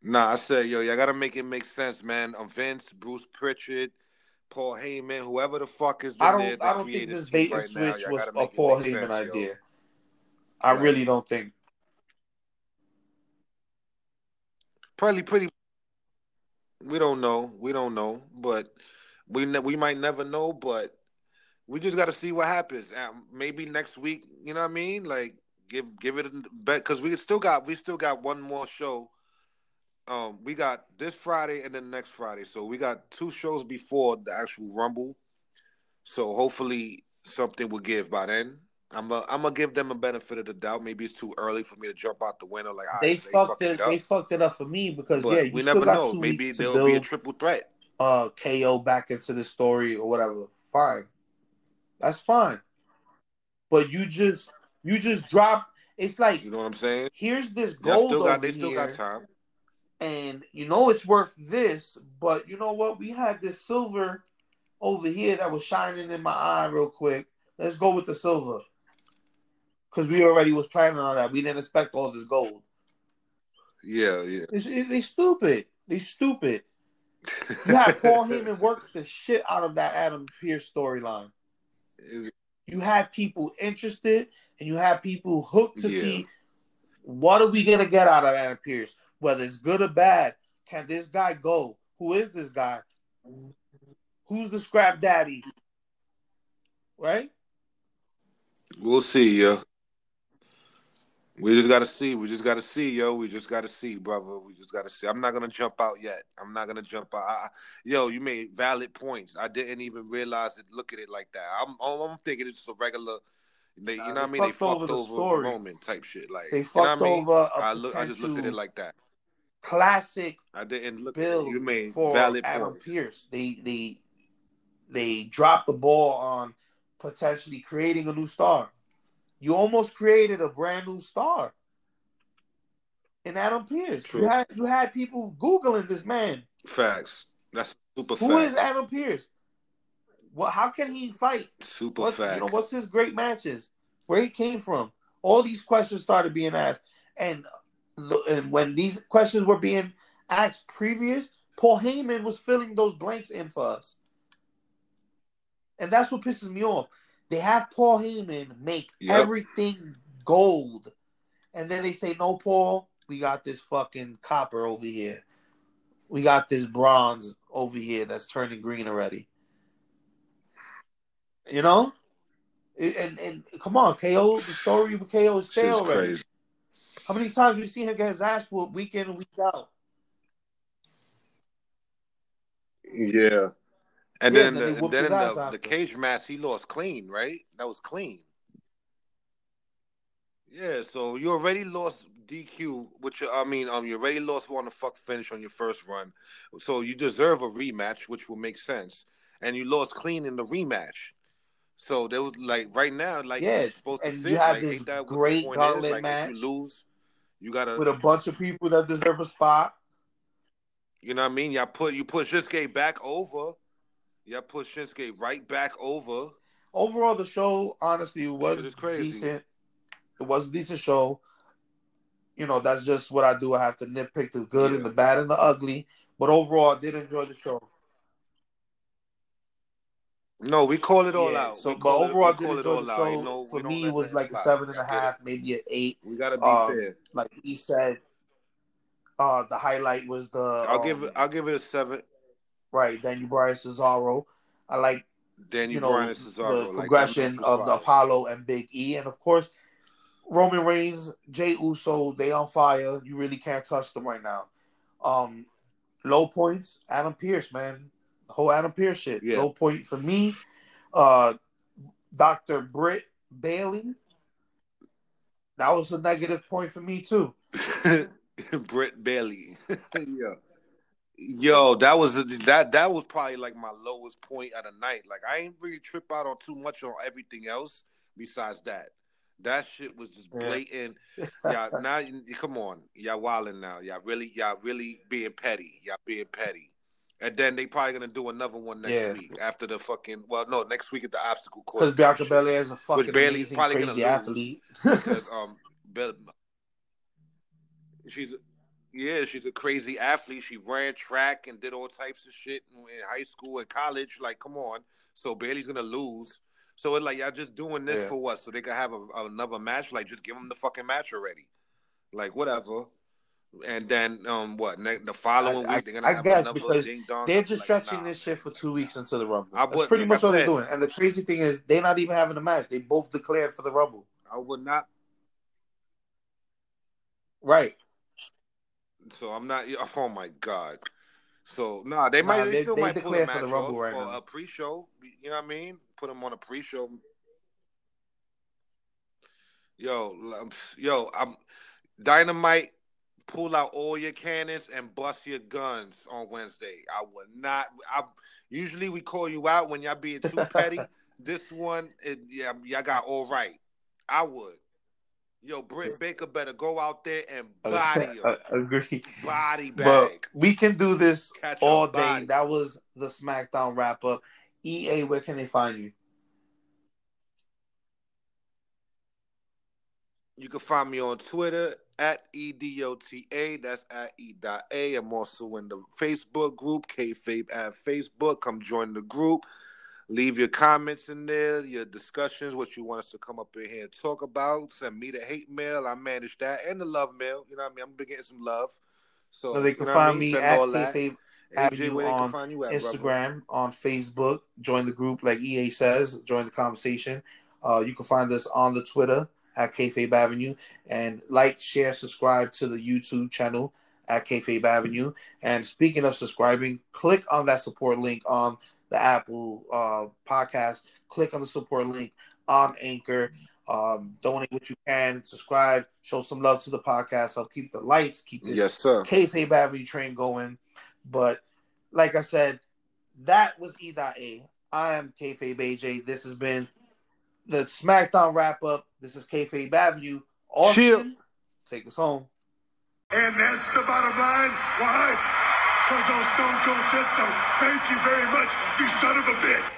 Nah, I said, yo, y'all gotta make it make sense, man. Um, Vince, Bruce Pritchard, Paul Heyman, whoever the fuck is I don't the I don't think this bait and right now, switch y'all was a Paul make Heyman sense, yo. idea. I Right. really don't think. Probably pretty. We don't know. We don't know, but we ne- we might never know. But we just got to see what happens. Um, maybe next week. You know what I mean? Like give give it a bet because we still got we still got one more show um, we got this Friday and then next Friday. So we got two shows before the actual Rumble. So hopefully something will give by then. I'm a, I'm gonna give them a benefit of the doubt. Maybe it's too early for me to jump out the window. Like all They right, fucked it. up. They fucked it up for me because But yeah, you we still never got know. two Maybe weeks there'll be a triple threat. uh KO back into the story or whatever. Fine, that's fine. But you just you just drop. It's like You know what I'm saying? here's this They gold still over got they still here, got time. and you know it's worth this. But you know what? We had this silver over here that was shining in my eye real quick. Let's go with the silver because we already was planning on that. We didn't expect all this gold. Yeah, yeah. It's, it, they stupid. They stupid. You had Paul Heyman work the shit out of that Adam Pearce storyline. You had people interested, and you had people hooked to Yeah. see what are we gonna get out of Adam Pearce, whether it's good or bad. Can this guy go? Who is this guy? Who's the scrap daddy? Right? We'll see, yo. We just gotta see. We just gotta see, yo. We just gotta see, brother. We just gotta see. I'm not gonna jump out yet. I'm not gonna jump out. I, yo, you made valid points. I didn't even realize it. Look at it like that. I'm, all I'm thinking it's just a regular. They, you know what I mean? They fucked over fucked the story. Roman type shit. Like They you know fucked I mean? over a I look. I just looked at it like that. classic I didn't look. Build You made for valid Adam points. Pearce. They they they dropped the ball on potentially creating a new star. You almost created a brand new star in Adam Pearce. True. You had you had people googling this man. Facts. That's super. Who fact. is Adam Pearce? Well, how can he fight? super What's fact? you know what's his great matches? Where he came from? All these questions started being asked, and and when these questions were being asked previous, Paul Heyman was filling those blanks in for us, and that's what pisses me off. They have Paul Heyman make Yep. everything gold, and then they say, "No, Paul, we got this fucking copper over here. We got this bronze over here that's turning green already." You know, and and come on, KO. The story with KO is stale already. crazy. How many times we seen him get his ass whooped week in and week out? Yeah. And Yeah, then, then the, then in the, the cage match, he lost clean, right? That was clean. Yeah, so you already lost DQ, which I mean, um, you already lost one to fuck finish on your first run, so you deserve a rematch, which will make sense. And you lost clean in the rematch, so there was like right now, like Yeah, you're supposed to and sit. you had like, this ain't that what the great gauntlet? Like, match you lose, you gotta, with a bunch of people that deserve a spot. you know what I mean? Y'all put you put Shinsuke back over. Y'all put Shinsuke right back over. Overall, the show honestly was crazy. decent. It was a decent show. You know, that's just what I do. I have to nitpick the good and the bad and the ugly. But overall, I did enjoy the show. No, we call it all Yeah, out. So, but call it- overall, I did enjoy the show. No- For me, it was like a seven and a it. maybe an eight. We gotta be Um, fair. Like he said, uh, the highlight was the I'll give um, it. I'll give it a seven. Right Daniel Bryan Cesaro. I like Daniel you know Bryan Cesaro. the progression was of the. Apollo and Big E, and of course Roman Reigns, Jey Uso. They on fire. You really can't touch them right now. Um, low points. Adam Pearce, man, the whole Adam Pearce shit. Yeah. Low point for me. Uh, Doctor Britt Bayley. That was a negative point for me too. Britt Bayley. Yo. Yo, that was that that was probably like my lowest point of the night. Like I ain't really trip out on too much on everything else besides that. That shit was just Yeah. blatant. Y'all now come on. Y'all wilding now. Y'all really y'all really being petty. Y'all being petty. And then they probably gonna do another one next Yeah. week after the fucking well no next week at the obstacle course. Because Bianca Belair is a fucking Bayley's amazing, probably gonna crazy athlete. because um Bel- she's yeah she's a crazy athlete she ran track and did all types of shit in, high school and college like come on so Bayley's gonna lose so it's like y'all just doing this Yeah. for what so they can have a, another match like just give them the fucking match already like whatever and then um what ne- the following I- week they're gonna I have guess another because ding dong They're just like, stretching nah, this shit for two weeks into the Rumble. I That's pretty much I all they're doing. And the crazy thing is, they're not even having a match. They both declared for the Rumble. i would not Right. So I'm not. Oh my god. So nah, they Nah, might. They, they- still they might pull a for the Rumble off right or now. a pre-show. You know what I mean? Put them on a pre-show. Yo, um, yo, I'm dynamite. Pull out all your cannons and bust your guns on Wednesday. I would not. I usually we call you out when y'all being too petty. this one, it, yeah, y'all got all right. I would. Yo, Britt Baker better go out there and body. I agree. body bag. But we can do this Catch all day. body. That was the SmackDown wrap up. EA, where can they find you? You can find me on Twitter at E EDOTA. That's at E.A. I'm also in the Facebook group, Kayfabe at Facebook. Come join the group. Leave your comments in there, your discussions, what you want us to come up in here and talk about. Send me the hate mail. I manage that. And the love mail. You know what I mean? I'm getting some love. So, So they can know what I find me at all that. Kayfabe AJ, Avenue where they can on find you at, brother? Instagram, on Facebook. Join the group, like EA says. Join the conversation. Uh, you can find us on the Twitter at Kayfabe Avenue, and like, share, subscribe to the YouTube channel at Kayfabe Avenue. And speaking of subscribing, click on that support link on the Apple uh, podcast. Click on the support link on Anchor. Um, donate what you can. Subscribe. Show some love to the podcast. Help keep the lights. Keep this Yes, sir. kayfabe Avenue train going. But like I said, that was E.A. I am kayfabe AJ. This has been the SmackDown wrap up. This is kayfabe Avenue. Austin, Chill. take us home. And that's the bottom line. Why? Because old Stone Cold said so. Thank you very much, you son of a bitch.